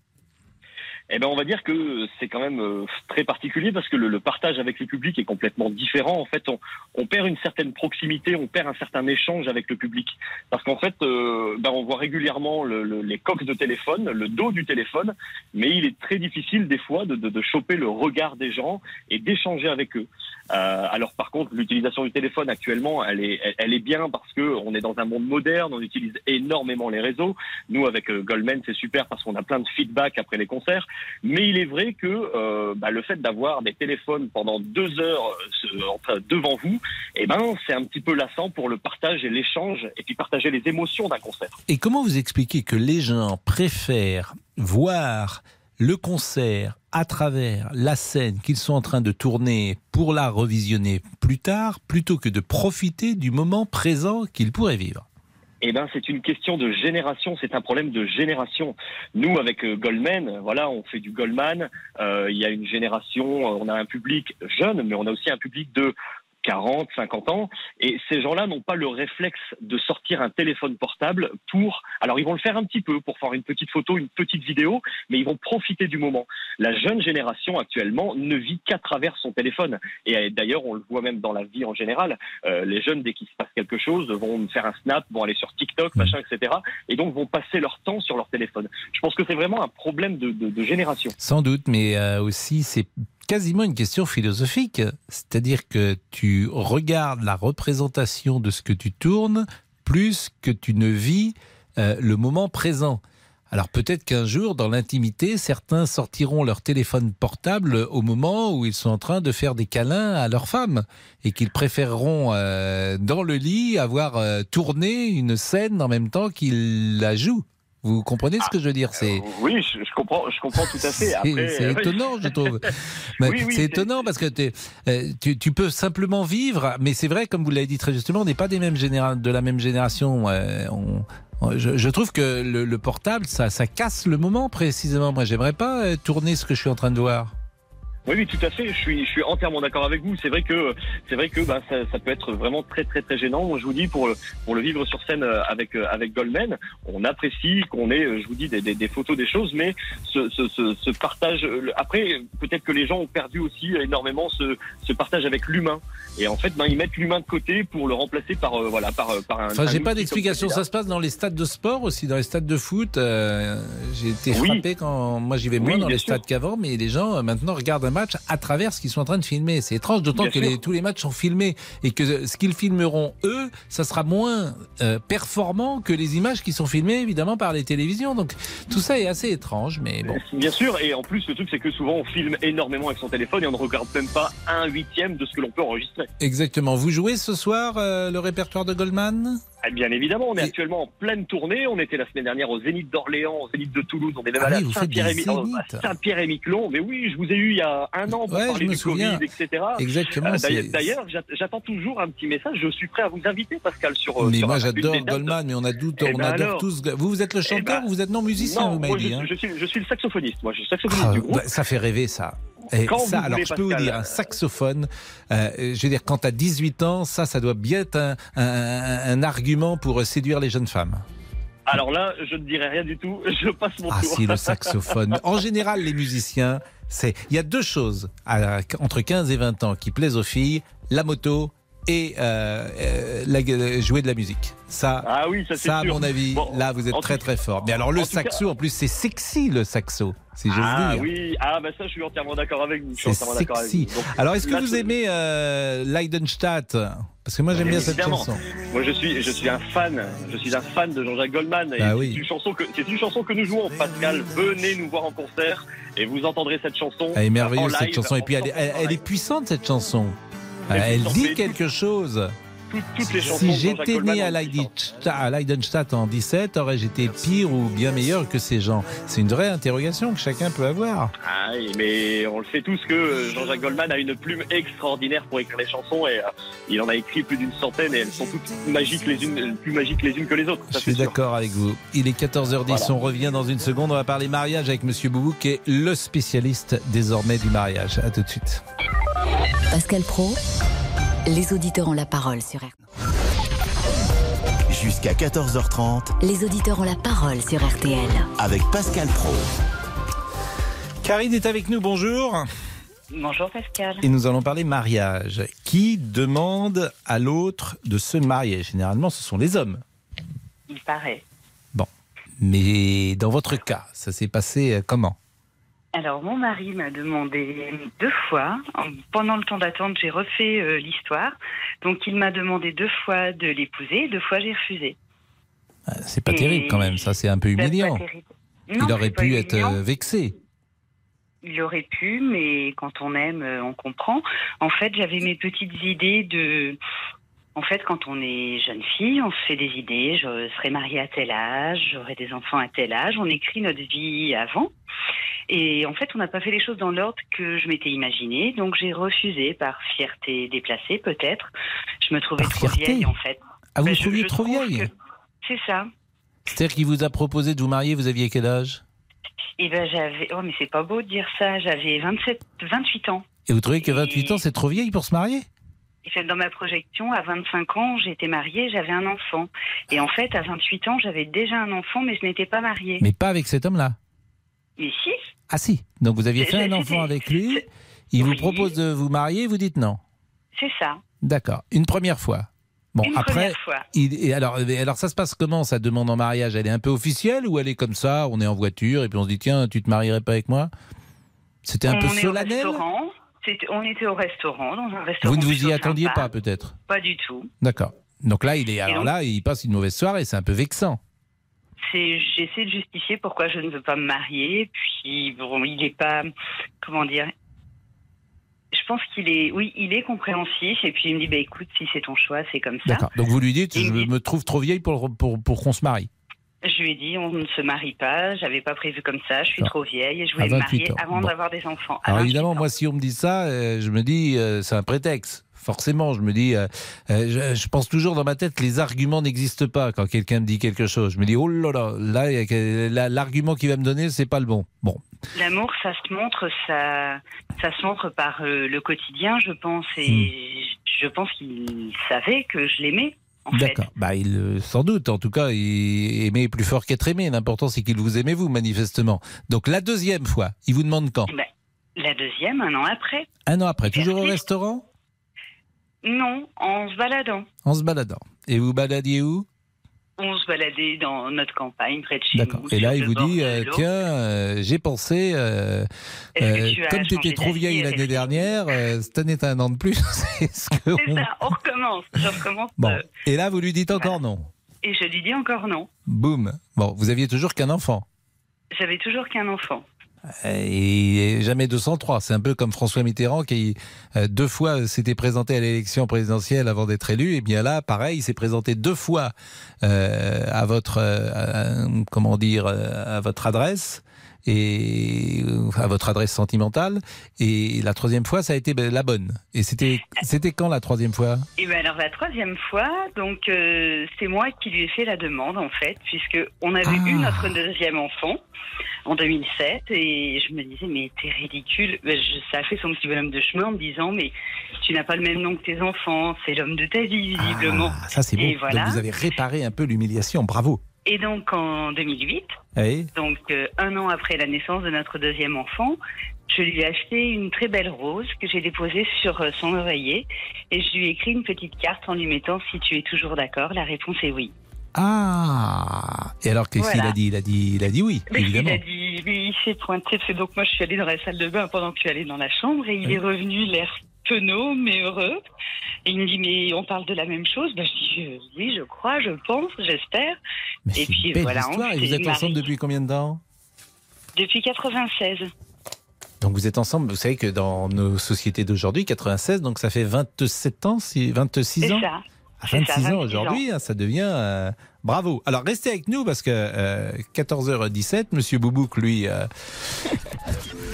Eh ben on va dire que c'est quand même euh, très particulier parce que le, le partage avec le public est complètement différent. En fait, on, on perd une certaine proximité, on perd un certain échange avec le public parce qu'en fait, euh, ben, on voit régulièrement le- le- les coques de téléphone, le dos du téléphone, mais il est très difficile des fois de, de, de choper le regard des gens et d'échanger avec eux. Euh, alors par contre, l'utilisation du téléphone actuellement, elle est, elle, est bien parce que on est dans un monde moderne, on utilise énormément les réseaux. Nous, avec euh, Goldman, c'est super parce qu'on a plein de feedback après les concerts. Mais il est vrai que euh, bah, le fait d'avoir des téléphones pendant deux heures euh, devant vous, eh ben, c'est un petit peu lassant pour le partage et l'échange et puis partager les émotions d'un concert. Et comment vous expliquez que les gens préfèrent voir le concert à travers la scène qu'ils sont en train de tourner pour la revisionner plus tard, plutôt que de profiter du moment présent qu'ils pourraient vivre? Eh ben, c'est une question de génération. C'est un problème de génération. Nous, avec euh, Goldman, voilà, on fait du Goldman. Euh, Il y a une génération, euh, on a un public jeune, mais on a aussi un public de 40, 50 ans. Et ces gens-là n'ont pas le réflexe de sortir un téléphone portable pour. Alors, ils vont le faire un petit peu pour faire une petite photo, une petite vidéo, mais ils vont profiter du moment. La jeune génération actuellement ne vit qu'à travers son téléphone. Et euh, d'ailleurs, on le voit même dans la vie en général. Euh, les jeunes, dès qu'il se passe quelque chose, vont faire un snap, vont aller sur TikTok, machin, etc. Et donc vont passer leur temps sur leur téléphone. Je pense que c'est vraiment un problème de, de- de génération. Sans doute, mais euh, aussi c'est quasiment une question philosophique. C'est-à-dire que tu regardes la représentation de ce que tu tournes plus que tu ne vis euh, le moment présent. Alors peut-être qu'un jour, dans l'intimité, certains sortiront leur téléphone portable au moment où ils sont en train de faire des câlins à leur femme et qu'ils préféreront euh, dans le lit avoir euh, tourné une scène en même temps qu'ils la jouent. Vous comprenez ce que je veux dire C'est Oui, je, je comprends, je comprends tout à fait. c'est étonnant, je trouve. Mais Oui, oui, c'est étonnant parce que euh, tu, tu peux simplement vivre, mais c'est vrai, comme vous l'avez dit très justement, on n'est pas des mêmes généra- de la même génération. euh, on- on- je, je trouve que le, le portable, ça, ça casse le moment précisément. Moi, j'aimerais pas euh, tourner ce que je suis en train de voir. Oui, oui, tout à fait. Je suis, je suis entièrement d'accord avec vous. C'est vrai que, c'est vrai que, bah, ça, ça peut être vraiment très, très, très gênant. Moi, je vous dis, pour le, pour le vivre sur scène euh, avec, euh, avec Goldman, on apprécie qu'on ait, euh, je vous dis, des, des, des photos, des choses, mais ce, ce, ce, ce partage. Après, peut-être que les gens ont perdu aussi énormément ce, ce partage avec l'humain. Et en fait, ben, ils mettent l'humain de côté pour le remplacer par, euh, voilà, par, par un. Enfin, j'ai pas d'explication. Ça se passe dans les stades de sport aussi, dans les stades de foot. Euh, j'ai été Oui. frappé quand moi j'y vais moins Oui, dans les sûr. stades qu'avant, mais les gens maintenant regardent match à travers ce qu'ils sont en train de filmer. C'est étrange, d'autant que les- tous les matchs sont filmés et que ce qu'ils filmeront eux, ça sera moins euh, performant que les images qui sont filmées évidemment par les télévisions. Donc tout ça est assez étrange, mais bon. Bien sûr, et en plus, le truc, c'est que souvent, on filme énormément avec son téléphone et on ne regarde même pas un huitième de ce que l'on peut enregistrer. Exactement. Vous jouez ce soir euh, le répertoire de Goldman? Ah, Bien évidemment, on est Et- actuellement en pleine tournée. On était la semaine dernière au Zénith d'Orléans, au Zénith de Toulouse. On est même Ah allé oui, à Saint-Pierre-et-Miquelon. Mais oui, je vous ai eu il y a un an pour Ouais, parler du souviens. Covid, etc. Exactement, Euh, d'ailleurs- D'ailleurs, j'att- j'attends toujours un petit message. Je suis prêt à vous inviter, Pascal, sur. euh, Mais sur moi j'adore. Goldman, mais on, a doute, Eh on ben adore alors. tous. Vous, vous êtes le chanteur ben, ou vous êtes non musicien, Non, vous m'avez dit je, hein je suis, je suis le saxophoniste. Moi, je suis saxophoniste Ah, du groupe. bah, ça fait rêver ça. Et Quand ça, vous alors voulez, je peux vous Pascal. dire, un saxophone, euh, je veux dire, quand tu as 18 ans, ça, ça doit bien être un, un- un argument pour séduire les jeunes femmes. Alors là, je ne dirai rien du tout. Je passe mon Ah tour. si, le saxophone. En général, les musiciens, il y a deux choses entre 15 et 20 ans qui plaisent aux filles, la moto et euh, euh, la- jouer de la musique. Ça, Ah oui, ça, c'est à sûr. mon avis, Bon, là, vous êtes très très fort. Mais alors le en saxo, en plus, c'est sexy le saxo, si j'ose Ah dire. oui, ah bah ça, je suis entièrement d'accord avec vous. C'est avec sexy. vous. Donc, Alors, est-ce que là, vous aimez euh, Leidenstadt? Parce que moi, j'aime bien cette chanson. Moi, je suis, je suis un fan. Je suis un fan de Jean-Jacques Goldman. Bah c'est une chanson que, c'est une chanson que nous jouons. Pascal, venez nous voir en concert et vous entendrez cette chanson. Elle est merveilleuse cette chanson. Et puis, elle, est- 100% elle- elle est live. puissante cette chanson. Elle est Elle dit quelque chose. Toutes, toutes les chansons Si j'étais né à Leidenstadt, à Leidenstadt en 17, aurais-je été pire ou bien meilleur que ces gens? C'est une vraie interrogation que chacun peut avoir. Ah mais on le sait tous que euh, Jean-Jacques Goldman a une plume extraordinaire pour écrire les chansons et euh, il en a écrit plus d'une centaine et elles sont toutes magiques les unes, plus magiques les unes que les autres. Je suis d'accord avec vous. Il est 14h10, Voilà. on revient dans une seconde. On va parler mariage avec Monsieur Boubou qui est le spécialiste désormais du mariage. À tout de suite. Pascal Pro, les auditeurs ont la parole sur RTL. Jusqu'à 14h30 Les auditeurs ont la parole sur RTL. avec Pascal Pro. Karine est avec nous, bonjour. Bonjour Pascal. Et nous allons parler mariage. Qui demande à l'autre de se marier? Généralement, ce sont les hommes. Il paraît. Bon. Mais dans votre cas, ça s'est passé euh, comment? Alors mon mari m'a demandé deux fois. En- Pendant le temps d'attente, j'ai refait euh, l'histoire. Donc il m'a demandé deux fois de l'épouser. Deux fois j'ai refusé. Ah, C'est pas Et- terrible quand même, ça c'est un peu humiliant. Non, Il aurait pu être humiliant. euh, vexé. Il aurait pu, mais quand on aime, euh, on comprend. En fait, j'avais mes petites idées de. En fait, quand on est jeune fille, on se fait des idées. Je serai mariée à tel âge, j'aurai des enfants à tel âge. On écrit notre vie avant. Et en fait, on n'a pas fait les choses dans l'ordre que je m'étais imaginé. Donc, j'ai refusé par fierté déplacée, peut-être. Je me trouvais Par trop fierté vieille, en fait. Ah, vous Ben, vous trouviez trop vieille que- C'est ça. C'est-à-dire qu'il vous a proposé de vous marier, vous aviez quel âge? Et ben, j'avais. Oh, mais c'est pas beau de dire ça. J'avais 27, 28 ans. Et vous trouvez que 28 ans, c'est trop vieille pour se marier? Et dans ma projection, à 25 ans, j'étais mariée, j'avais un enfant. Et en fait, à 28 ans, j'avais déjà un enfant, mais je n'étais pas mariée. Mais pas avec cet homme-là. Mais si, Ah si, donc vous aviez fait un enfant avec lui, il vous propose de vous marier, vous dites non. c'est ça. D'accord, une première fois. Bon, Une après, première fois. il- et alors, alors ça se passe comment, sa demande en mariage? Elle est un peu officielle ou elle est comme ça, on est en voiture et puis on se dit tiens, tu te marierais pas avec moi? C'était un on peu est au solennel? restaurant. On était au restaurant, dans un restaurant. Vous ne vous y attendiez sympa. pas peut-être Pas du tout. D'accord. Donc là, il est alors donc- là, il passe une mauvaise soirée, c'est un peu vexant. J'essaie de justifier pourquoi je ne veux pas me marier. Puis bon, il est pas, comment dire. Je pense qu'il est, oui, il est compréhensif. Et puis il me dit, bah écoute, si c'est ton choix, c'est comme ça. D'accord. Donc vous lui dites, Il je dit- me trouve trop vieille pour, pour, pour qu'on se marie. Je lui ai dit, on ne se marie pas. J'avais pas prévu comme ça. Je suis Ah. trop vieille et je voulais me 28 marier ans. avant Bon. d'avoir des enfants. Alors 28 évidemment, ans. moi, si on me dit ça, euh, je me dis, euh, c'est un prétexte. Forcément, je me dis, euh, je, je pense toujours dans ma tête que les arguments n'existent pas quand quelqu'un me dit quelque chose. Je me dis, oh là là, là, l'argument qu'il va me donner, c'est pas le bon. Bon, L'amour, ça se montre, ça, ça se montre par le quotidien, je pense, et Hmm. je pense qu'il savait que je l'aimais. D'accord. Bah, il, euh, sans doute, en tout cas, il aimait plus fort qu'être aimé. L'important, c'est qu'il vous aimait, vous, manifestement. Donc, la deuxième fois, il vous demande quand? Ben, la deuxième, un an après. Un an après, toujours au restaurant? Non, en se baladant. En se baladant. Et vous baladiez où? On se baladait dans notre campagne, près de chez D'accord. nous. Et là, il vous dit, euh, tiens, euh, j'ai pensé, euh, tu comme tu étais trop vieille l'année dernière, cette année, un an de plus. c'est ce on- ça, on recommence. Je recommence. Bon. Et là, vous lui dites encore non. et je lui dis encore non. Boum. Bon, vous aviez toujours qu'un enfant. J'avais toujours qu'un enfant. Et jamais 203. C'est un peu comme François Mitterrand qui euh, deux fois s'était présenté à l'élection présidentielle avant d'être élu. Et bien là, pareil, il s'est présenté deux fois euh, à votre euh, à- comment dire à votre adresse et à votre adresse sentimentale. Et la troisième fois, ça a été ben, la bonne. Et c'était c'était quand la troisième fois? Et ben alors la troisième fois, donc euh, c'est moi qui lui ai fait la demande en fait, puisque on avait eu notre deuxième enfant en 2007 et je me disais mais t'es ridicule. Ben, je- ça a fait son petit bonhomme de chemin en me disant mais tu n'as pas le même nom que tes enfants, c'est l'homme de ta vie visiblement. Ah, Ça c'est beau. Et voilà. Donc vous avez réparé un peu l'humiliation. Bravo. Et donc en 2008, Oui. donc euh, un an après la naissance de notre deuxième enfant, je lui ai acheté une très belle rose que j'ai déposée sur euh, son oreiller et je lui ai écrit une petite carte en lui mettant si tu es toujours d'accord, la réponse est oui. Ah. Et alors qu'est-ce qu'il Voilà. a dit? Il a dit il a dit oui, Mais il évidemment. a dit, lui, il s'est pointé, c'est donc moi je suis allée dans la salle de bain pendant que tu allais dans la chambre et il est revenu l'air penaud mais heureux. Et il me dit mais on parle de la même chose? Ben, je dis euh, oui je crois, je pense, j'espère. Et puis Belle voilà, histoire. on Et vous êtes ensemble depuis combien de temps? Depuis 96. Donc vous êtes ensemble, vous savez que dans nos sociétés d'aujourd'hui, 96, donc ça fait 27 ans, si- 26 C'est ans? ça. À C'est 26 ça, ans 26 aujourd'hui, hein, ça devient euh, bravo. Alors restez avec nous parce que euh, 14h17, Monsieur Boubouk, lui, euh,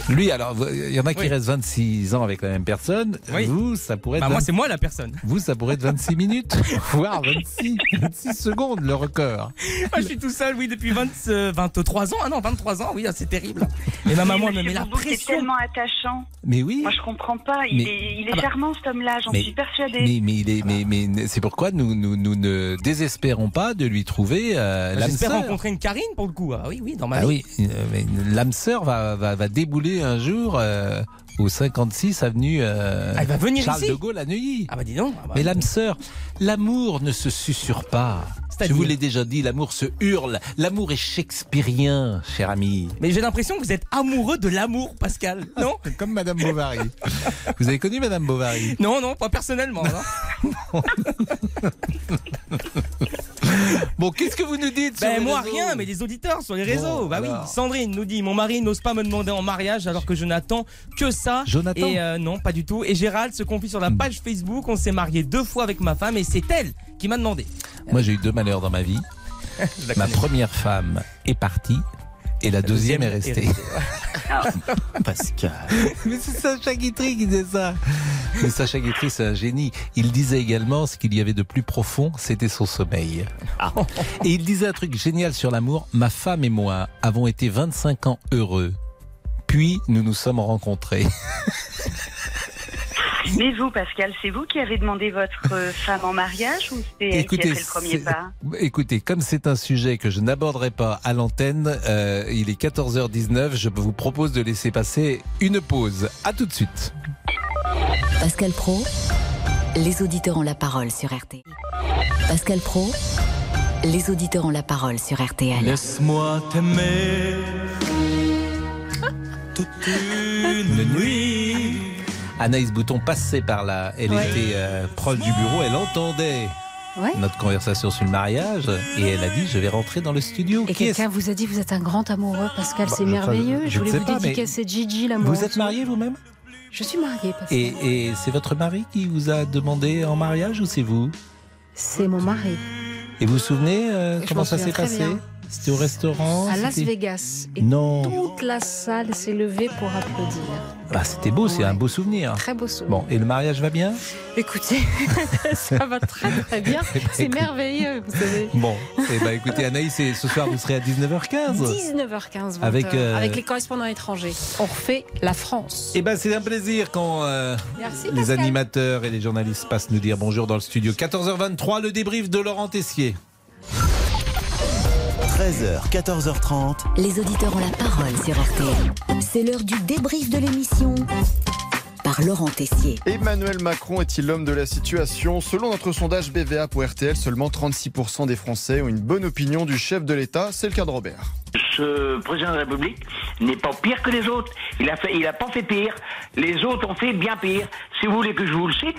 lui, alors il y en a qui Oui. restent 26 ans avec la même personne. Oui. Vous, ça pourrait être Bah, moi, 20 c'est moi la personne. Vous, ça pourrait être 26 minutes, voire 26, 26 secondes le record. Ah, je suis tout seul, oui, depuis 20, euh, 23 ans. Ah non, 23 ans, oui, ah, c'est terrible. Et ma maman, elle me met la Boubou, C'est pression. tellement attachant. Mais oui. Moi je comprends pas. Il Mais- est, il est Ah bah. charmant cet homme-là, j'en Mais- suis persuadée. Mais, mais, il est, mais, mais c'est pourquoi nous, nous, nous ne désespérons pas de lui trouver euh, l'âme J'espère sœur. rencontrer une Karine pour le coup. Ah oui, oui, dans ma Ah vie. oui, euh, l'âme sœur va, va, va débouler un jour euh, au 56 avenue euh, Ah, elle va venir Charles ici de Gaulle à Neuilly. Ah bah dis donc. Ah bah, Mais l'âme sœur, l'amour ne se susurre pas. Je vous l'ai déjà dit, l'amour se hurle. L'amour est shakespearien, cher ami. Mais j'ai l'impression que vous êtes amoureux de l'amour, Pascal. Non Comme Madame Bovary. Vous avez connu Madame Bovary? Non, non, pas personnellement. non. Bon, qu'est-ce que vous nous dites Ben moi rien, mais les auditeurs sur les réseaux. Bon, bah alors. oui, Sandrine nous dit mon mari n'ose pas me demander en mariage alors que je n'attends que ça. Jonathan Et euh, non, pas du tout. Et Gérald se confie sur la page Facebook. On s'est marié deux fois avec ma femme et c'est elle qui m'a demandé. Moi, j'ai eu deux malheurs dans ma vie. Ma première femme est partie et la, deuxième, est restée. Pascal. Mais c'est Sacha Guitry qui disait ça. Mais Sacha Guitry, c'est un génie. Il disait également ce qu'il y avait de plus profond, c'était son sommeil. Et il disait un truc génial sur l'amour. Ma femme et moi avons été 25 ans heureux. Puis nous nous sommes rencontrés. Mais vous, Pascal, c'est vous qui avez demandé votre euh, femme en mariage ou c'est elle qui a fait le premier pas écoutez, comme c'est un sujet que je n'aborderai pas à l'antenne, euh, il est 14h19, je vous propose de laisser passer une pause. À tout de suite. Pascal Pro, les auditeurs ont la parole sur RTL. Pascal Pro, les auditeurs ont la parole sur RTL. Laisse-moi t'aimer toute une nuit. Anaïs Bouton passait par là. Elle Ouais. était euh, proche du bureau. Elle entendait Ouais. notre conversation sur le mariage et elle a dit Je vais rentrer dans le studio. Et quelqu'un vous a dit vous êtes un grand amoureux, Pascal, Bah, c'est merveilleux. je voulais vous pas, dédicacer Gigi, l'amour. Vous êtes marié vous-même? Je suis mariée, Pascal. Et, et c'est votre mari qui vous a demandé en mariage ou c'est vous? C'est mon mari. Et vous vous souvenez euh, comment m'en ça s'est passé? bien. C'était au restaurant À Las Vegas. Et Non. toute la salle s'est levée pour applaudir. Bah, C'était beau, c'est un beau souvenir. Très beau souvenir. Bon, et le mariage va bien? Écoutez, ça va très très bien. Eh ben, C'est merveilleux, vous savez. Bon, eh ben, écoutez Anaïs, et ce soir vous serez à 19h15 19h15, 20h, Avec, euh, avec les correspondants étrangers. On refait la France. Eh ben, c'est un plaisir quand euh, Merci, les Pascal. animateurs et les journalistes passent nous dire bonjour dans le studio. 14h23, le débrief de Laurent Tessier. 13h, 14h30. Les auditeurs ont la parole sur RTL. C'est l'heure du débrief de l'émission par Laurent Tessier. Emmanuel Macron est-il l'homme de la situation Selon notre sondage BVA pour RTL, seulement 36% des Français ont une bonne opinion du chef de l'État. C'est le cas de Robert. Ce président de la République n'est pas pire que les autres. Il a fait, il a pas fait pire. Les autres ont fait bien pire. Si vous voulez que je vous le cite,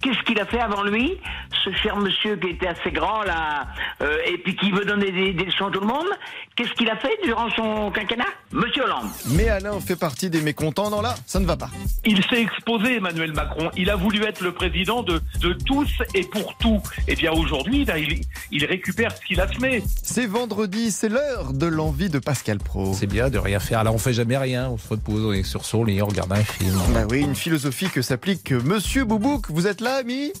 qu'est-ce qu'il a fait avant lui Ce cher monsieur qui était assez grand là, euh, et puis qui veut donner des, des leçons à tout le monde, qu'est-ce qu'il a fait durant son quinquennat Monsieur Hollande? Mais Alain fait partie des mécontents. Non, là, ça ne va pas. Il s'est exposé, Emmanuel Macron. Il a voulu être le président de, de tous et pour tout. Et bien aujourd'hui, il, il récupère ce qu'il a semé. C'est vendredi, c'est l'heure de l'envie de Pascal Pro. C'est bien de rien faire. Là, on fait jamais rien. On se repose, on est sur son lit, on regarde un film. Bah oui, une philosophie que s'applique Monsieur Boubouk. Vous êtes là, ami?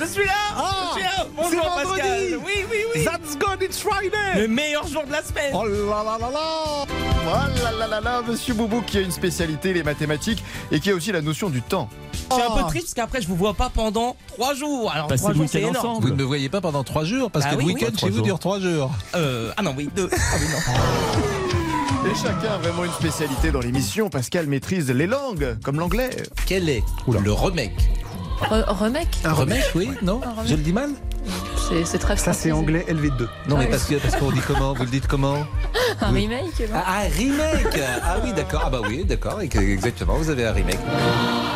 Je suis là Je suis là Bonjour vendredi. Pascal Oui, oui, oui That's good, it's Friday Le meilleur jour de la semaine Oh là là là là Oh là là là là, Monsieur Boubouk qui a une spécialité, les mathématiques, et qui a aussi la notion du temps. Je suis un peu triste parce qu'après je vous vois pas pendant 3 jours. Alors Passez 3 le jours c'est week-end énorme. ensemble. Vous ne me voyez pas pendant 3 jours parce Bah que le oui, week-end oui. chez vous dure 3 jours. Euh, ah non, oui, deux. Ah oui, non. Et chacun a vraiment une spécialité dans l'émission. Pascal maîtrise les langues, comme l'anglais. Quel est le remake remake Un remake, oui Non. Je le dis mal C'est très Ça, c'est anglais LV2. Non, mais Ah oui. parce que parce qu'on dit comment Vous le dites comment Un Oui. remake non Ah, un remake Ah oui, d'accord. Ah bah oui, d'accord. Exactement, vous avez un remake.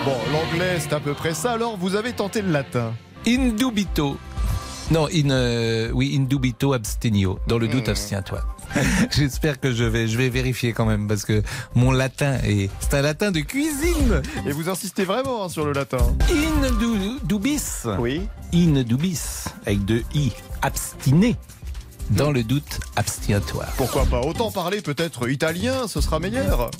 Bon, l'anglais, c'est à peu près ça. Alors, vous avez tenté le latin. Indubito. Non, in, euh, oui, indubito abstenio. Dans le doute, abstiens-toi. J'espère que je vais, je vais vérifier quand même parce que mon latin est, c'est un latin de cuisine. Et vous insistez vraiment hein, sur le latin. In du- dubis. Oui. In dubis. Avec deux i. Abstiné. Dans le doute, abstiens-toi. Pourquoi pas Autant parler peut-être italien, ce sera meilleur.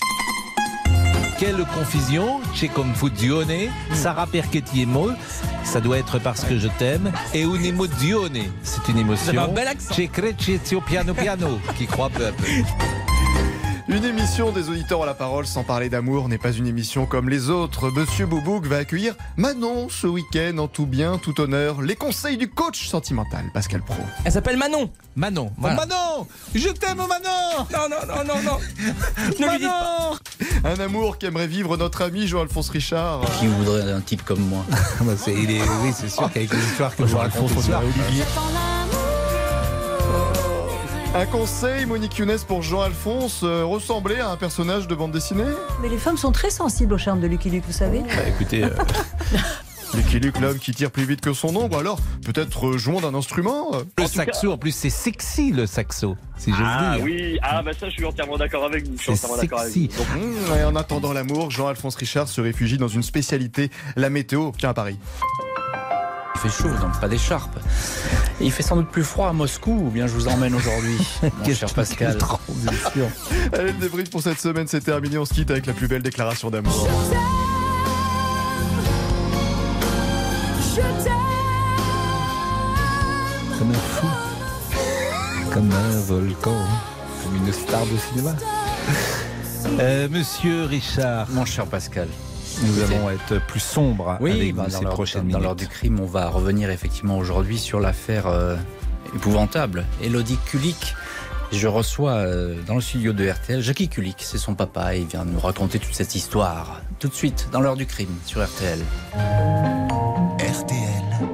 Quelle confusion, c'è confusione, Sarah Perchettiemo, ça doit être parce que je t'aime, et une emozione, c'est une émotion. Avez un bel accent. C'è crecezio piano piano, qui croit peu à peu. Une émission des auditeurs à la parole sans parler d'amour n'est pas une émission comme les autres. Monsieur Boubouk va accueillir Manon ce week-end en tout bien, tout honneur. Les conseils du coach sentimental, Pascal Pro. Elle s'appelle Manon. Manon. Voilà. Manon Je t'aime Manon Non, non, non, non, non. Ne lui dites pas. Un amour qu'aimerait vivre notre ami Jean-Alphonse Richard. Qui voudrait un type comme moi? Bah, c'est- il est- Oui, c'est sûr qu'avec les histoires que je vous raconte ce soir. Un conseil, Monique Younes, pour Jean-Alphonse, euh, ressembler à un personnage de bande dessinée? Mais les femmes sont très sensibles au charme de Lucky Luke, vous savez. Bah, écoutez, euh, Lucky Luke, l'homme qui tire plus vite que son ombre, alors peut-être euh, jouons d'un instrument le saxo, en plus, c'est sexy le saxo, si j'ose Ah dire. oui, ah bah ça je suis entièrement d'accord avec vous. Je suis C'est entièrement d'accord avec sexy. vous. Donc, Mmh, et en attendant l'amour, Jean-Alphonse Richard se réfugie dans une spécialité, la météo. Tiens, à Paris. Il fait chaud, donc pas d'écharpe. Et il fait sans doute plus froid à Moscou, ou bien je vous emmène aujourd'hui, mon cher Pascal. Allez, le débrief pour cette semaine, c'est terminé. On se quitte avec la plus belle déclaration d'amour. Comme un fou. Comme un volcan. Comme une star de cinéma. Euh, Monsieur Richard. Mon cher Pascal. Nous allons être plus sombres Oui, avec bah, vous dans ces prochaines dans l'heure du crime, on va revenir effectivement aujourd'hui sur l'affaire euh, épouvantable. Elodie Kulik. Je reçois euh, dans le studio de RTL Jackie Kulik, c'est son papa, et il vient nous raconter toute cette histoire. Tout de suite, dans l'heure du crime, sur RTL. RTL.